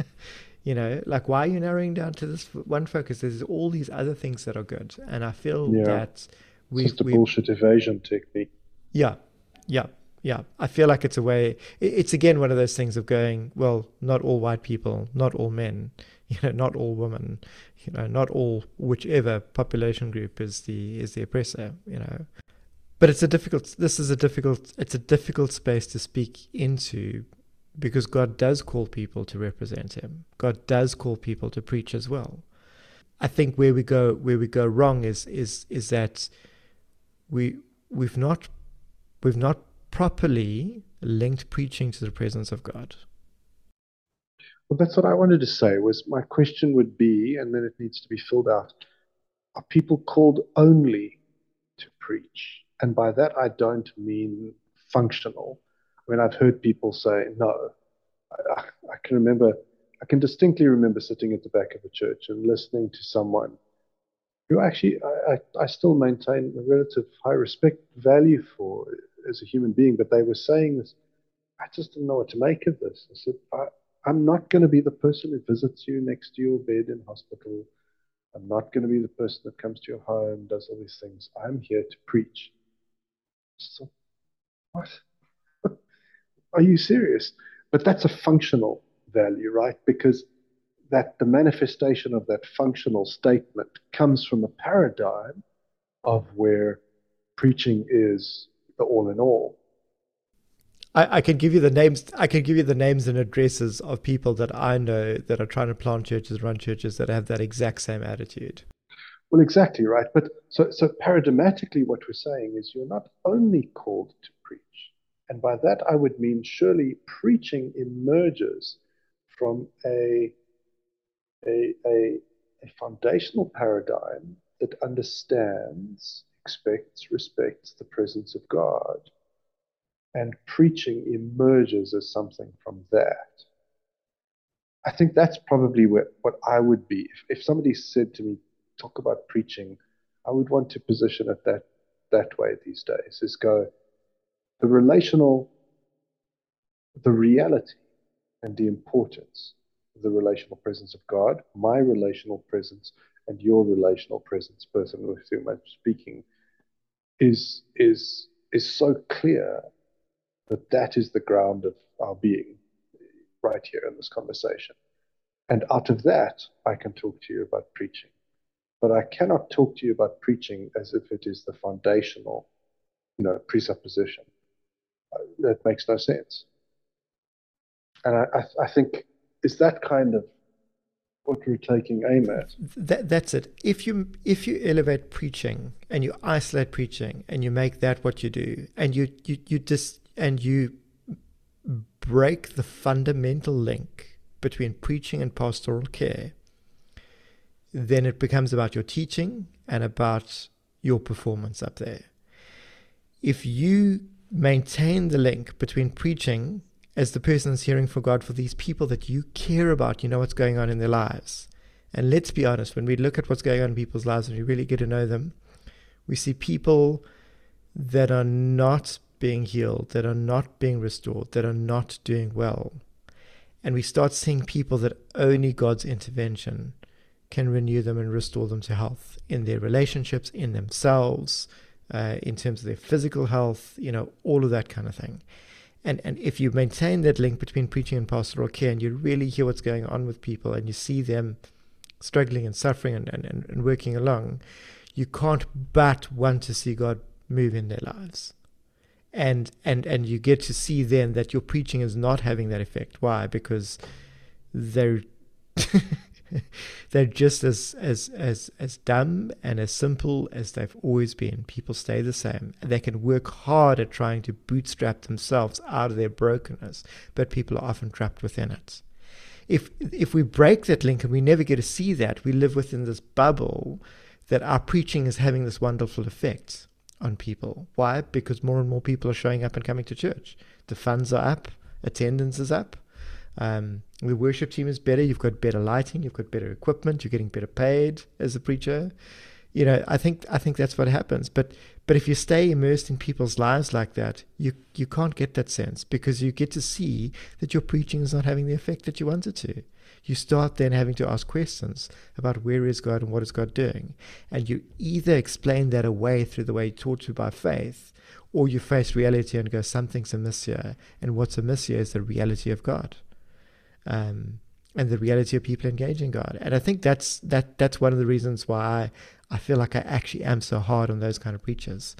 you know, like why are you narrowing down to this one focus? There's all these other things that are good. And I feel yeah. that we just a bullshit evasion technique. Yeah. Yeah yeah, I feel like it's a way. It's again one of those things of going, well, not all white people, not all men, you know, not all women, you know, not all whichever population group is the is the oppressor, you know. But it's a difficult. This is a difficult. It's a difficult space to speak into, because God does call people to represent Him. God does call people to preach as well. I think where we go where we go wrong is is is that we we've not we've not properly linked preaching to the presence of God? Well, that's what I wanted to say. Was my question would be, and then it needs to be filled out. Are people called only to preach? And by that, I don't mean functional. When I've heard people say, no, I, I can remember, I can distinctly remember sitting at the back of a church and listening to someone who actually I, I, I still maintain a relative high respect value for as a human being, but they were saying this. I just didn't know what to make of this. I said, I, I'm not going to be the person who visits you next to your bed in hospital. I'm not going to be the person that comes to your home, does all these things. I'm here to preach. So, what? Are you serious? But that's a functional value, right? Because that the manifestation of that functional statement comes from a paradigm of where preaching is the all in all. I, I can give you the names. I can give you the names and addresses of people that I know that are trying to plant churches, run churches that have that exact same attitude. Well, exactly right. But so, so paradigmatically, what we're saying is you're not only called to preach, and by that I would mean surely preaching emerges from a a, a, a foundational paradigm that understands expects, respects the presence of God. And preaching emerges as something from that. I think that's probably where, what I would be. If, if somebody said to me, talk about preaching, I would want to position it that, that way these days is go, the relational, the reality and the importance of the relational presence of God, my relational presence, and your relational presence, person with whom I'm speaking, is is is so clear that that is the ground of our being right here in this conversation. And out of that, I can talk to you about preaching. But I cannot talk to you about preaching as if it is the foundational, you know, presupposition. That makes no sense. And I, I, I think is that kind of what we're taking aim at. That, that's it. If you if you elevate preaching and you isolate preaching and you make that what you do and you you you just and you break the fundamental link between preaching and pastoral care, then it becomes about your teaching and about your performance up there. If you maintain the link between preaching as the person that's hearing from God for these people that you care about, you know what's going on in their lives. And let's be honest, when we look at what's going on in people's lives and we really get to know them, we see people that are not being healed, that are not being restored, that are not doing well. And we start seeing people that only God's intervention can renew them and restore them to health in their relationships, in themselves, uh, in terms of their physical health, you know, all of that kind of thing. And, and if you maintain that link between preaching and pastoral care and you really hear what's going on with people and you see them struggling and suffering and, and, and working along, you can't but want to see God move in their lives. And, and and you get to see then that your preaching is not having that effect. Why? Because they're they're just as, as as as dumb and as simple as they've always been. People stay the same. They can work hard at trying to bootstrap themselves out of their brokenness, but people are often trapped within it. If if we break that link and we never get to see that, we live within this bubble that our preaching is having this wonderful effect on people. Why? Because more and more people are showing up and coming to church. The funds are up, attendance is up. Um, the worship team is better. You've got better lighting. You've got better equipment. You're getting better paid as a preacher. You know, I think I think that's what happens. But but if you stay immersed in people's lives like that, you you can't get that sense because you get to see that your preaching is not having the effect that you want it to. You start then having to ask questions about where is God and what is God doing, and you either explain that away through the way you taught to by faith, or you face reality and go something's amiss here, and what's amiss here is the reality of God um, and the reality of people engaging God. And I think that's that that's one of the reasons why I, I feel like I actually am so hard on those kind of preachers,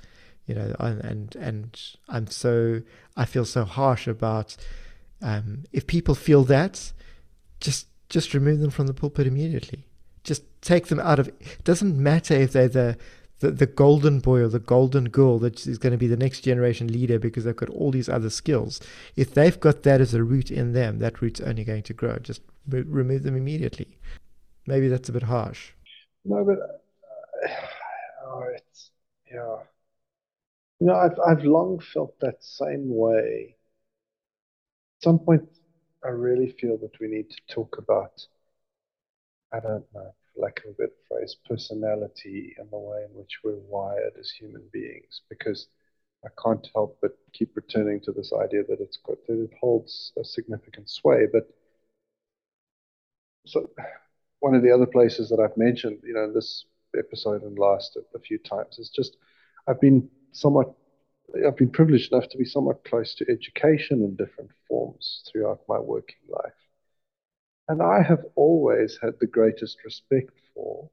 you know, and and I'm so I feel so harsh about um, if people feel that, just just remove them from the pulpit immediately. Just take them out of. It doesn't matter if they're the the, the golden boy or the golden girl that is going to be the next generation leader because they've got all these other skills. If they've got that as a root in them, that root's only going to grow. Just re- remove them immediately. Maybe that's a bit harsh. No, but uh, oh, it's yeah. You know, I've I've long felt that same way. At some point, I really feel that we need to talk about. I don't know lack of a better phrase, personality and the way in which we're wired as human beings. Because I can't help but keep returning to this idea that it's got, that it holds a significant sway. But so one of the other places that I've mentioned, you know, this episode and last a few times is just I've been somewhat I've been privileged enough to be somewhat close to education in different forms throughout my working life and I have always had the greatest respect for.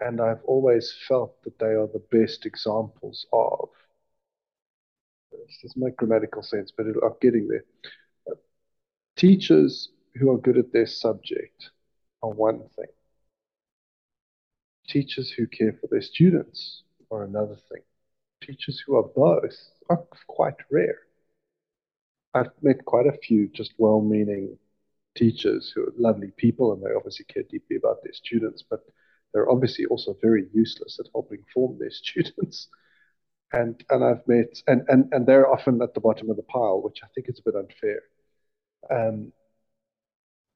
And I've always felt that they are the best examples of. This doesn't make grammatical sense, but I'm getting there. Teachers who are good at their subject are one thing. Teachers who care for their students are another thing. Teachers who are both are quite rare. I've met quite a few just well meaning teachers who are lovely people and they obviously care deeply about their students, but they're obviously also very useless at helping form their students. And and I've met and, and and they're often at the bottom of the pile, which I think is a bit unfair. Um,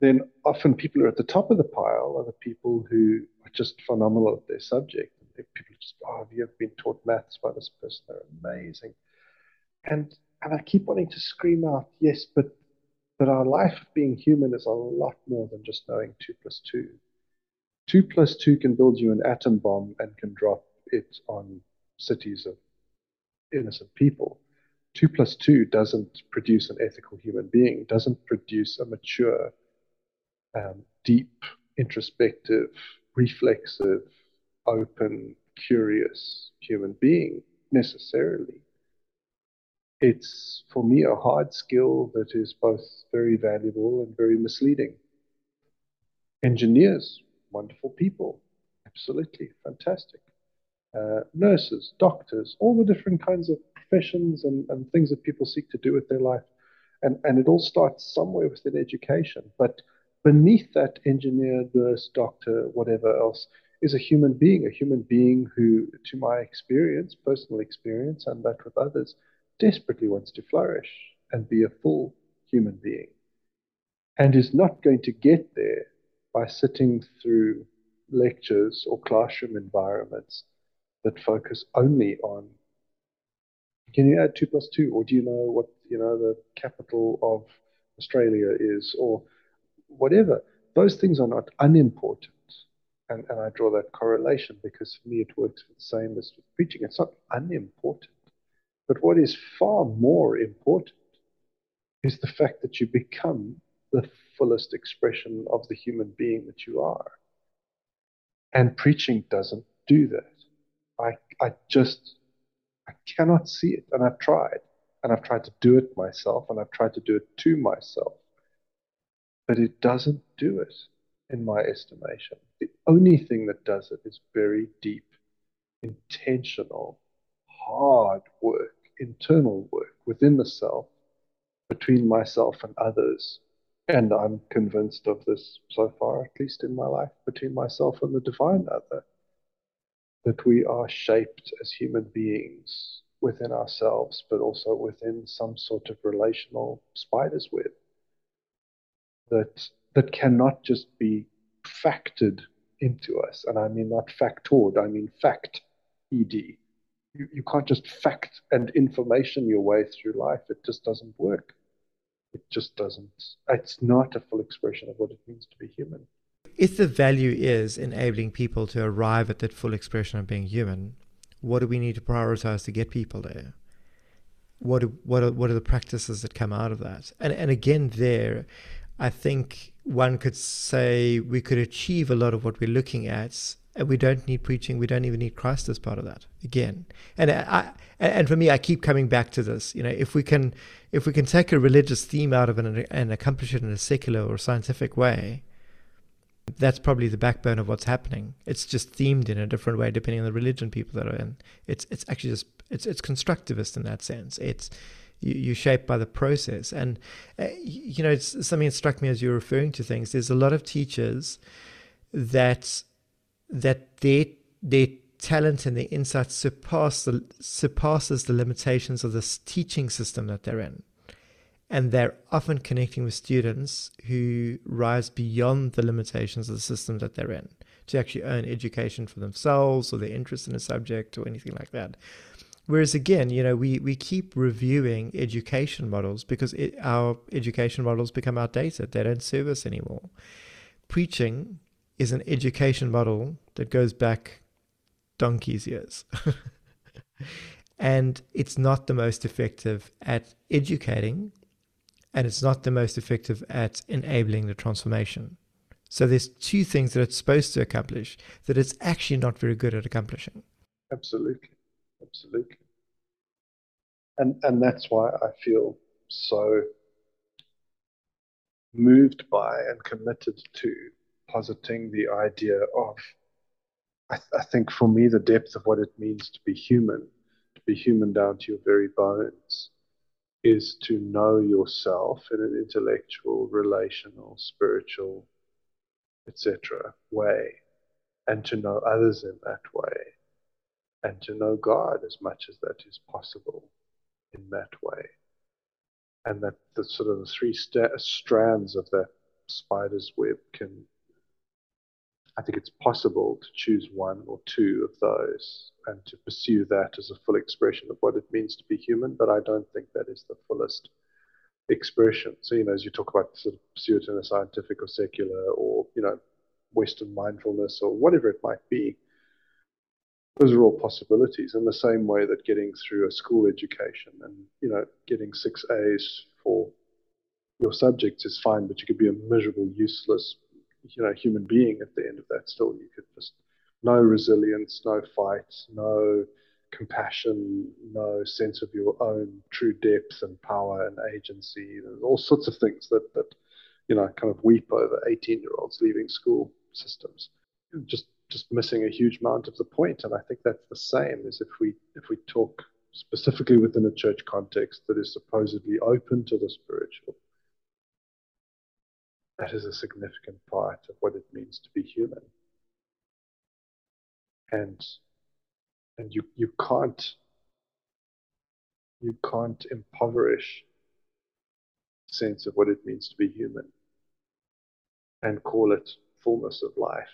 then often people who are at the top of the pile are the people who are just phenomenal at their subject. People just, oh, you have been taught maths by this person, they're amazing. And and I keep wanting to scream out, yes, but but our life of being human is a lot more than just knowing 2 plus 2. 2 plus 2 can build you an atom bomb and can drop it on cities of innocent people. 2 plus 2 doesn't produce an ethical human being, doesn't produce a mature, um, deep, introspective, reflexive, open, curious human being necessarily it's for me a hard skill that is both very valuable and very misleading. engineers, wonderful people, absolutely fantastic. Uh, nurses, doctors, all the different kinds of professions and, and things that people seek to do with their life. And, and it all starts somewhere within education. But beneath that engineer, nurse, doctor, whatever else, is a human being, a human being who, to my experience, personal experience, and that with others, desperately wants to flourish and be a full human being. And is not going to get there by sitting through lectures or classroom environments that focus only on can you add two plus two, or do you know what you know the capital of Australia is, or whatever? Those things are not unimportant, and and I draw that correlation because for me it works the same as with preaching. It's not unimportant, but what is far more important is the fact that you become the fullest expression of the human being that you are. And preaching doesn't do that. I, I just, I cannot see it. And I've tried. And I've tried to do it myself. And I've tried to do it to myself. But it doesn't do it, in my estimation. The only thing that does it is very deep, intentional, hard work, internal work within the self, between myself and others and I'm convinced of this so far, at least in my life, between myself and the divine other, that we are shaped as human beings within ourselves, but also within some sort of relational spider's web that that cannot just be factored into us. And I mean not factored, I mean fact ed. You, you can't just fact and information your way through life. It just doesn't work it just doesn't, it's not a full expression of what it means to be human. If the value is enabling people to arrive at that full expression of being human, what do we need to prioritize to get people there? What do, what are, what are the practices that come out of that? And and again, there, I think one could say we could achieve a lot of what we're looking at and we don't need preaching. We don't even need Christ as part of that. Again, and I, and for me, I keep coming back to this. You know, if we can, if we can take a religious theme out of it and, accomplish it in a secular or scientific way, that's probably the backbone of what's happening. It's just themed in a different way depending on the religion people that are in. It's it's actually just it's it's constructivist in that sense. It's you, you're shaped by the process, and uh, you know, it's something that struck me as you're referring to things. There's a lot of teachers that that their their talent and their insight surpass the, surpasses the limitations of this teaching system that they're in. And they're often connecting with students who rise beyond the limitations of the system that they're in to actually earn education for themselves or their interest in a subject or anything like that. Whereas again, you know, we, we keep reviewing education models because it, our education models become outdated. They don't serve us anymore. Preaching is an education model that goes back donkey's years. and it's not the most effective at educating, and it's not the most effective at enabling the transformation. So there's two things that it's supposed to accomplish that it's actually not very good at accomplishing. Absolutely. Absolutely. And and that's why I feel so moved by and committed to positing the idea of, I, th- I think for me, the depth of what it means to be human, to be human down to your very bones, is to know yourself in an intellectual, relational, spiritual, etc. way, and to know others in that way, and to know God as much as that is possible in that way. And that the sort of the three st- strands of that spider's web can I think it's possible to choose one or two of those and to pursue that as a full expression of what it means to be human. But I don't think that is the fullest expression. So, you know, as you talk about sort of pursue it in a scientific or secular or, you know, Western mindfulness or whatever it might be, those are all possibilities in the same way that getting through a school education and, you know, getting six A's for your subjects is fine, but you could be a miserable, useless you know human being at the end of that still you could just no resilience no fight no compassion no sense of your own true depth and power and agency There's all sorts of things that that you know, kind of weep over 18 year olds leaving school systems, just just missing a huge amount of the point. And I think that's the same as if we if we talk specifically within a church context that is supposedly open to the spiritual. That is a significant part of what it means to be human. And and you, you can't you can't impoverish the sense of what it means to be human and call it fullness of life.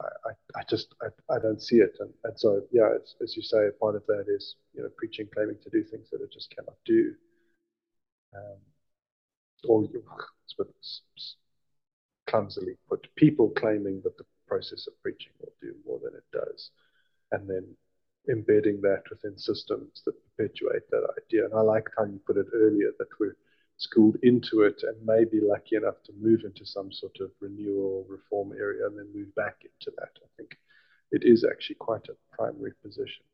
I, I, just I, I don't see it. And, and so yeah, as, as you say, a part of that is you know preaching claiming to do things that it just cannot do. Um, or it's clumsily put, people claiming that the process of preaching will do more than it does, and then embedding that within systems that perpetuate that idea. And I like how you put it earlier that we're schooled into it and maybe lucky enough to move into some sort of renewal reform area and then move back into that. I think it is actually quite a primary position.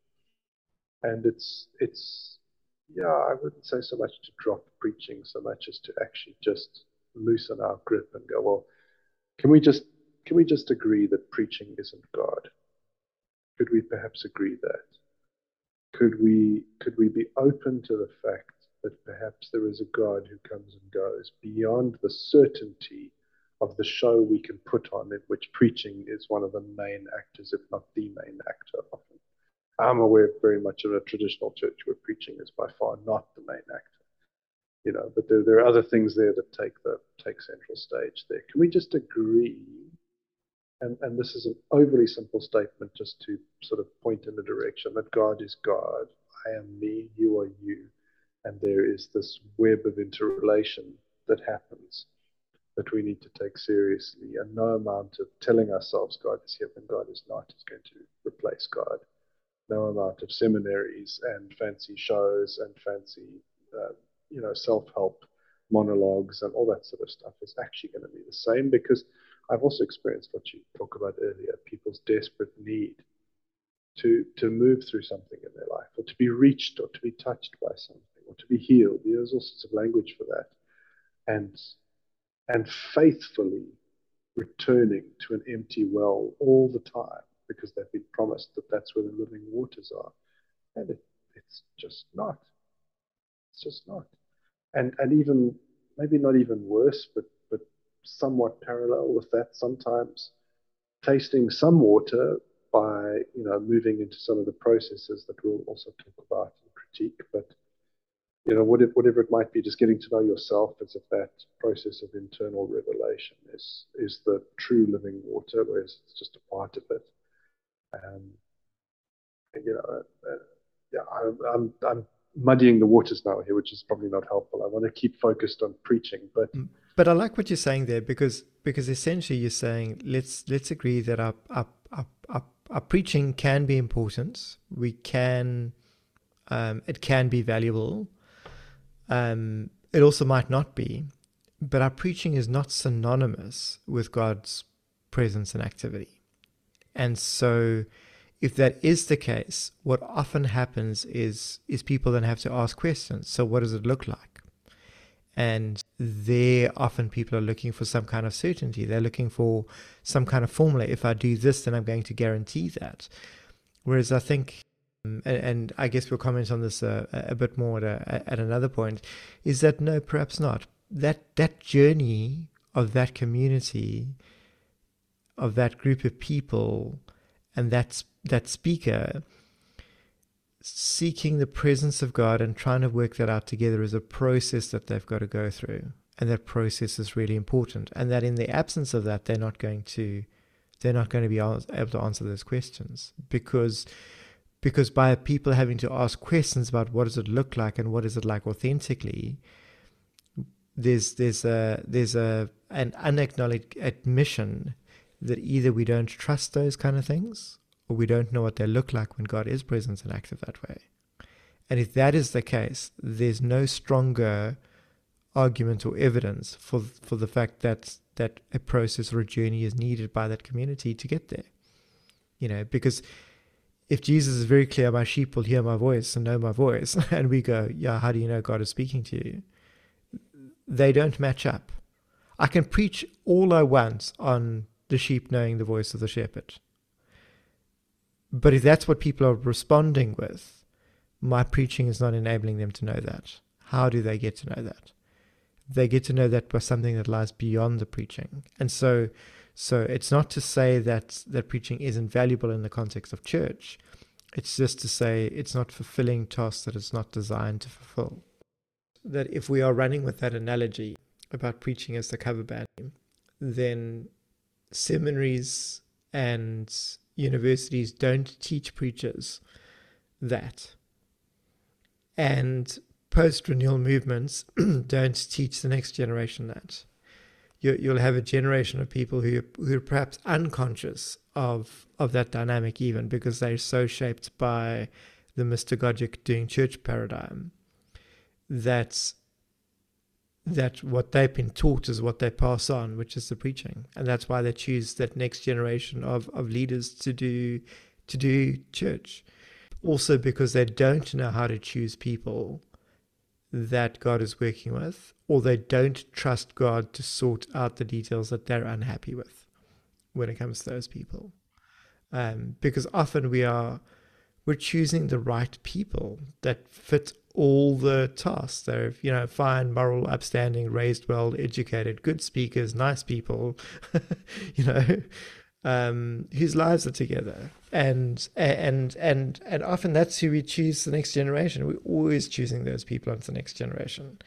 And it's it's yeah, I wouldn't say so much to drop preaching so much as to actually just loosen our grip and go, well, can we just can we just agree that preaching isn't God? Could we perhaps agree that? Could we could we be open to the fact that perhaps there is a God who comes and goes beyond the certainty of the show we can put on in which preaching is one of the main actors, if not the main actor often. I'm aware very much of a traditional church where preaching is by far not the main actor. You know, but there, there are other things there that take the take central stage there. Can we just agree? And, and this is an overly simple statement just to sort of point in the direction that God is God. I am me, you are you and there is this web of interrelation that happens that we need to take seriously. And no amount of telling ourselves God is here and God is not is going to replace God. No amount of seminaries and fancy shows and fancy, uh, you know, self-help monologues and all that sort of stuff is actually going to be the same because I've also experienced what you talked about earlier, people's desperate need to to move through something in their life or to be reached or to be touched by something or to be healed. There's all sorts of language for that. And and faithfully returning to an empty well all the time because they've been promised that that's where the living waters are. And it, it's just not. It's just not. And and even maybe not even worse, but but somewhat parallel with that sometimes tasting some water by you know moving into some of the processes that we'll also talk about and critique, but you know, whatever it might be, just getting to know yourself as if that process of internal revelation is is the true living water, whereas it's just a part of it. Um, and, you know, uh, yeah, I, I'm I'm muddying the waters now here, which is probably not helpful. I want to keep focused on preaching, but mm, but I like what you're saying there because because essentially you're saying let's let's agree that our our our, our, our preaching can be important. We can um, it can be valuable um, it also might not be, but our preaching is not synonymous with God's presence and activity. And so, if that is the case, what often happens is is people then have to ask questions. So, what does it look like? And there, often people are looking for some kind of certainty. They're looking for some kind of formula. If I do this, then I'm going to guarantee that. Whereas I think um, and, and, I guess we'll comment on this uh, a bit more at, a, at another point, is that no, perhaps not. That that journey of that community, of that group of people, and that that speaker seeking the presence of God and trying to work that out together is a process that they've got to go through, and that process is really important. And that in the absence of that, they're not going to they're not going to be able to answer those questions because because by people having to ask questions about what does it look like and what is it like authentically there's there's a there's a an unacknowledged admission that either we don't trust those kind of things or we don't know what they look like when God is present and active that way. And if that is the case, there's no stronger argument or evidence for for the fact that that a process or a journey is needed by that community to get there. You know, because if Jesus is very clear, my sheep will hear my voice and know my voice, and we go, yeah, how do you know God is speaking to you? They don't match up. I can preach all I want on the sheep knowing the voice of the shepherd. But if that's what people are responding with, my preaching is not enabling them to know that. How do they get to know that? They get to know that by something that lies beyond the preaching. And so so it's not to say that that preaching isn't valuable in the context of church. It's just to say it's not fulfilling tasks that it's not designed to fulfill. That if we are running with that analogy about preaching as the cover band, then seminaries and universities don't teach preachers that. And post renewal movements don't teach the next generation that you, will have a generation of people who who are perhaps unconscious of of that dynamic even because they're so shaped by the mystagogic doing church paradigm that that what they've been taught is what they pass on, which is the preaching, and that's why they choose that next generation of of leaders to do to do church. Also, because they don't know how to choose people that God is working with, or they don't trust God to sort out the details that they're unhappy with when it comes to those people. Um, because often we are we're choosing the right people that fit all the tasks. They're you know fine, moral, upstanding, raised well, educated, good speakers, nice people, you know, um, whose lives are together. And and and and often that's who we choose the next generation. We're always choosing those people onto the next generation.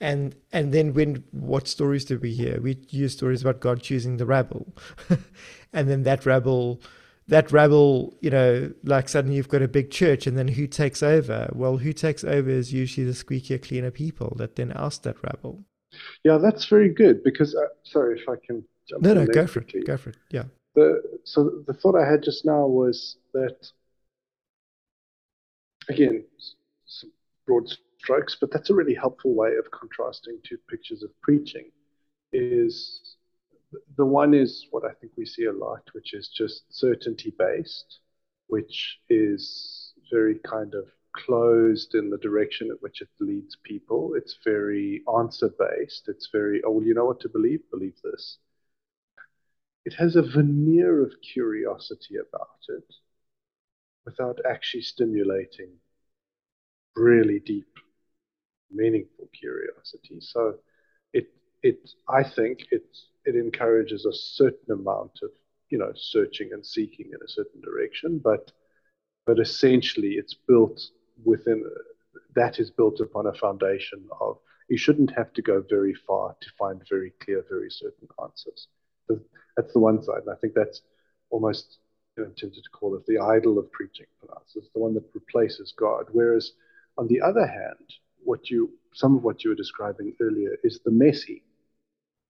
And and then when what stories do we hear? We hear stories about God choosing the rabble, and then that rabble that rabble, you know, like suddenly you've got a big church, and then who takes over? Well, who takes over is usually the squeakier, cleaner people that then oust that rabble. Yeah, that's very good because, uh, sorry if I can jump No, no, go for it. Go for it. Yeah the so the thought I had just now was that again, some broad strokes, but that's a really helpful way of contrasting two pictures of preaching. Is the one is what I think we see a lot, which is just certainty based, which is very kind of closed in the direction at which it leads people. It's very answer based. It's very, oh, well, you know what to believe? Believe this it has a veneer of curiosity about it without actually stimulating really deep, meaningful curiosity. So it it I think it it encourages a certain amount of you know searching and seeking in a certain direction, but but essentially it's built within that is built upon a foundation of you shouldn't have to go very far to find very clear, very certain answers. That's the one side. And I think that's almost you know, tempted to call it the idol of preaching for us. It's the one that replaces God. Whereas on the other hand, what you some of what you were describing earlier is the messy,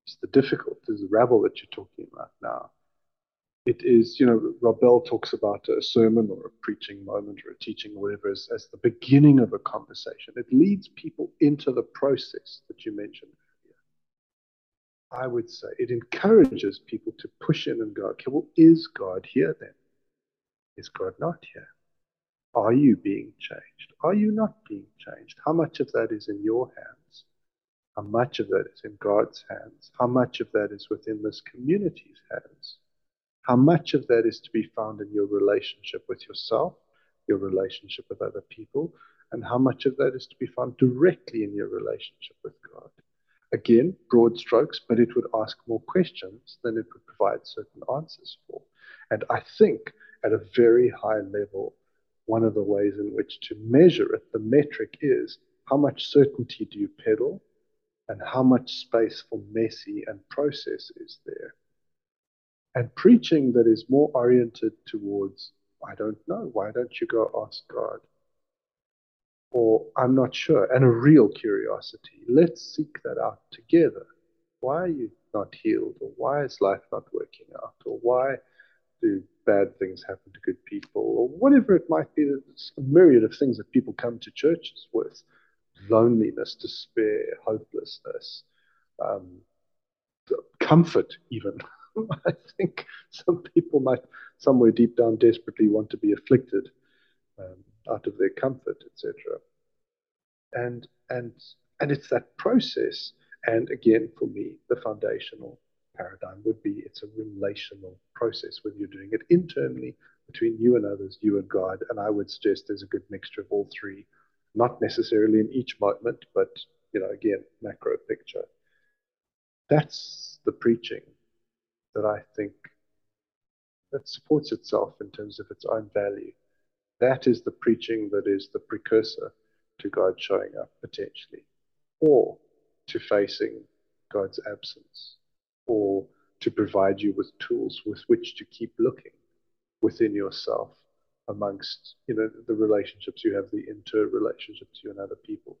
it's the difficult, it's the rabble that you're talking about now. It is, you know, Rob Bell talks about a sermon or a preaching moment or a teaching or whatever as, as the beginning of a conversation. It leads people into the process that you mentioned earlier. I would say it encourages people to push in and go, okay, well, is God here then? Is God not here? Are you being changed? Are you not being changed? How much of that is in your hands? How much of that is in God's hands? How much of that is within this community's hands? How much of that is to be found in your relationship with yourself, your relationship with other people, and how much of that is to be found directly in your relationship with God? Again, broad strokes, but it would ask more questions than it would provide certain answers for. And I think at a very high level, one of the ways in which to measure it, the metric is how much certainty do you peddle and how much space for messy and process is there. And preaching that is more oriented towards, I don't know, why don't you go ask God? or I'm not sure, and a real curiosity. Let's seek that out together. Why are you not healed? Or why is life not working out? Or why do bad things happen to good people? Or whatever it might be, there's a myriad of things that people come to churches with loneliness, despair, hopelessness, um, comfort, even. I think some people might, somewhere deep down, desperately want to be afflicted. Um, out of their comfort, etc. And and and it's that process. And again, for me, the foundational paradigm would be it's a relational process, whether you're doing it internally between you and others, you and God. And I would suggest there's a good mixture of all three, not necessarily in each moment, but you know, again, macro picture. That's the preaching that I think that supports itself in terms of its own value. That is the preaching that is the precursor to God showing up potentially, or to facing God's absence, or to provide you with tools with which to keep looking within yourself amongst you know the relationships you have the interrelationships you and other people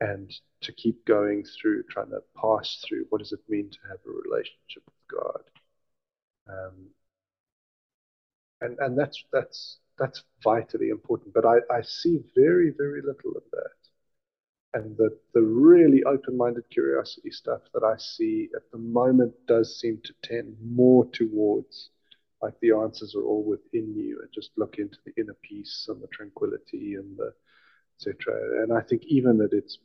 and to keep going through trying to pass through what does it mean to have a relationship with god? Um, and and that's that's that's vitally important but i i see very very little of that. And the the really open-minded curiosity stuff that i see at the moment does seem to tend more towards like the answers are all within you and just look into the inner peace and the tranquility and the etc and i think even at its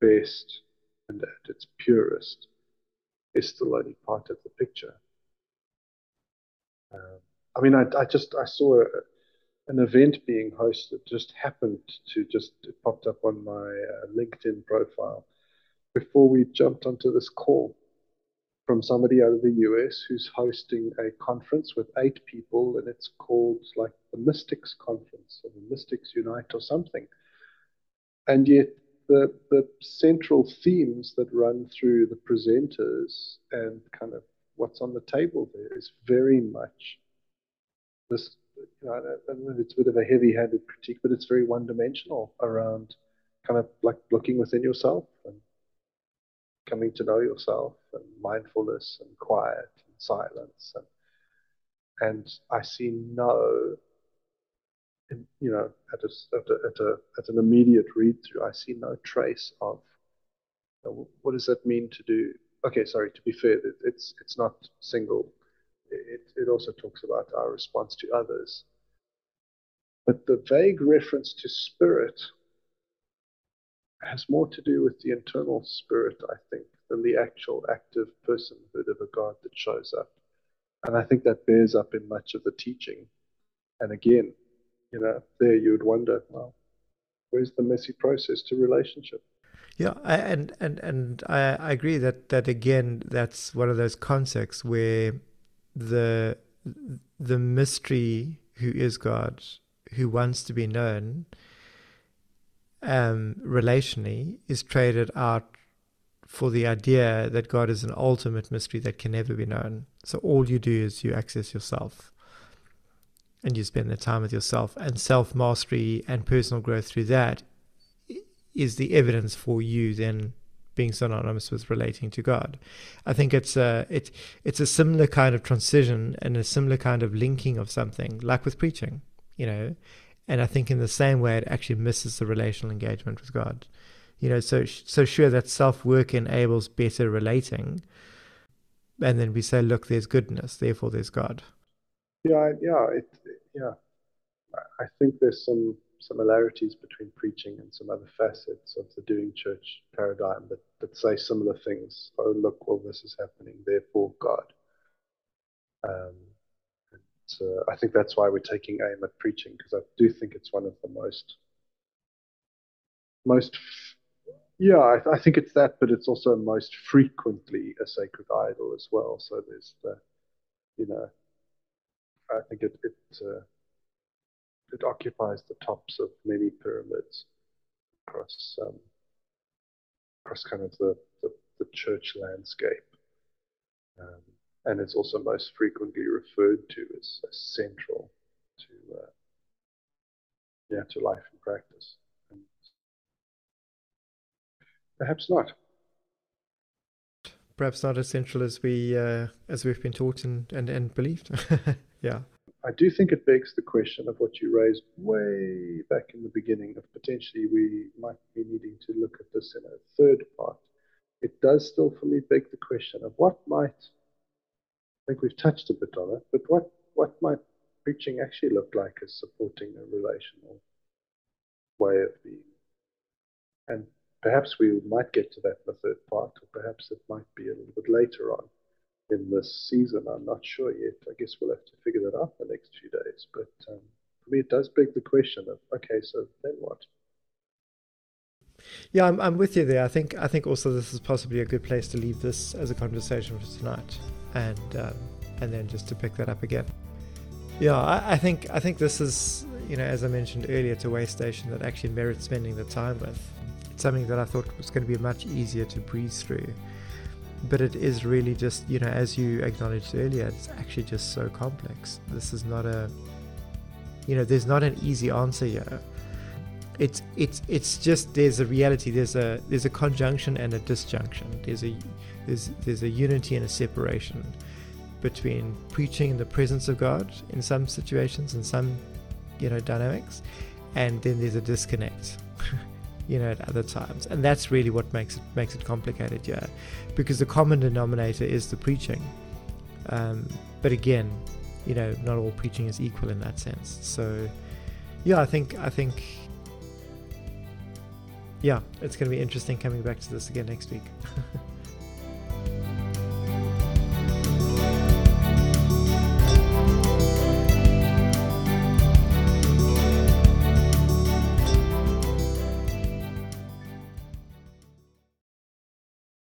best and at its purest is still only part of the picture. Um, i mean I, I just i saw a, an event being hosted just happened to just popped up on my uh, linkedin profile before we jumped onto this call from somebody out of the US who's hosting a conference with eight people, and it's called like the Mystics Conference or the Mystics Unite or something. And yet, the the central themes that run through the presenters and kind of what's on the table there is very much this. You know, I don't know if it's a bit of a heavy-handed critique, but it's very one-dimensional around kind of like looking within yourself coming to know yourself and mindfulness and quiet and silence. And and I see no you know at a, at a, at, a, at an immediate read through I see no trace of you know, what does that mean to do? Okay sorry to be fair it's it's not single. It, it also talks about our response to others. But the vague reference to spirit has more to do with the internal spirit, I think, than the actual active personhood of a God that shows up. And I think that bears up in much of the teaching. And again, you know, there you would wonder, well, where's the messy process to relationship? Yeah, and and and I, I agree that that again, that's one of those concepts where the the mystery who is God, who wants to be known, um, relationally is traded out for the idea that God is an ultimate mystery that can never be known. So all you do is you access yourself and you spend the time with yourself and self mastery and personal growth through that is the evidence for you then being synonymous with relating to God. I think it's a it it's a similar kind of transition and a similar kind of linking of something, like with preaching. You know, and I think in the same way, it actually misses the relational engagement with God. You know, so so sure that self work enables better relating, and then we say, look, there's goodness, therefore there's God. Yeah, yeah, it, yeah. I think there's some similarities between preaching and some other facets of the doing church paradigm that, that say similar things. Oh, look, well, this is happening, therefore God. Um, uh, I think that's why we're taking aim at preaching because I do think it's one of the most most yeah I, I, think it's that but it's also most frequently a sacred idol as well. So there's the you know I think it it uh, it occupies the tops of many pyramids across um, across kind of the, the, the church landscape. Um, and it's also most frequently referred to as, as central to uh, yeah to life and practice. And perhaps not. Perhaps not as central as we uh, as we've been taught and and, and believed. yeah. I do think it begs the question of what you raised way back in the beginning of potentially we might be needing to look at this in a third part. It does still for me beg the question of what might I think we've touched a bit on it, but what, what might preaching actually look like as supporting a relational way of being? And perhaps we might get to that in the third part, or perhaps it might be a little bit later on in this season. I'm not sure yet. I guess we'll have to figure that out the next few days. But um, for me, it does beg the question of okay, so then what? Yeah, I'm, I'm with you there. I think I think also this is possibly a good place to leave this as a conversation for tonight, and um, and then just to pick that up again. Yeah, I, I think I think this is you know as I mentioned earlier, it's a way station that actually merits spending the time with. It's something that I thought was going to be much easier to breeze through, but it is really just you know as you acknowledged earlier, it's actually just so complex. This is not a you know there's not an easy answer here it's it's it's just there's a reality there's a there's a conjunction and a disjunction there's a there's there's a unity and a separation between preaching in the presence of God in some situations and some you know dynamics and then there's a disconnect you know at other times. And that's really what makes it makes it complicated yeah because the common denominator is the preaching. Um, but again you know not all preaching is equal in that sense. So yeah i think i think yeah, it's going to be interesting coming back to this again next week.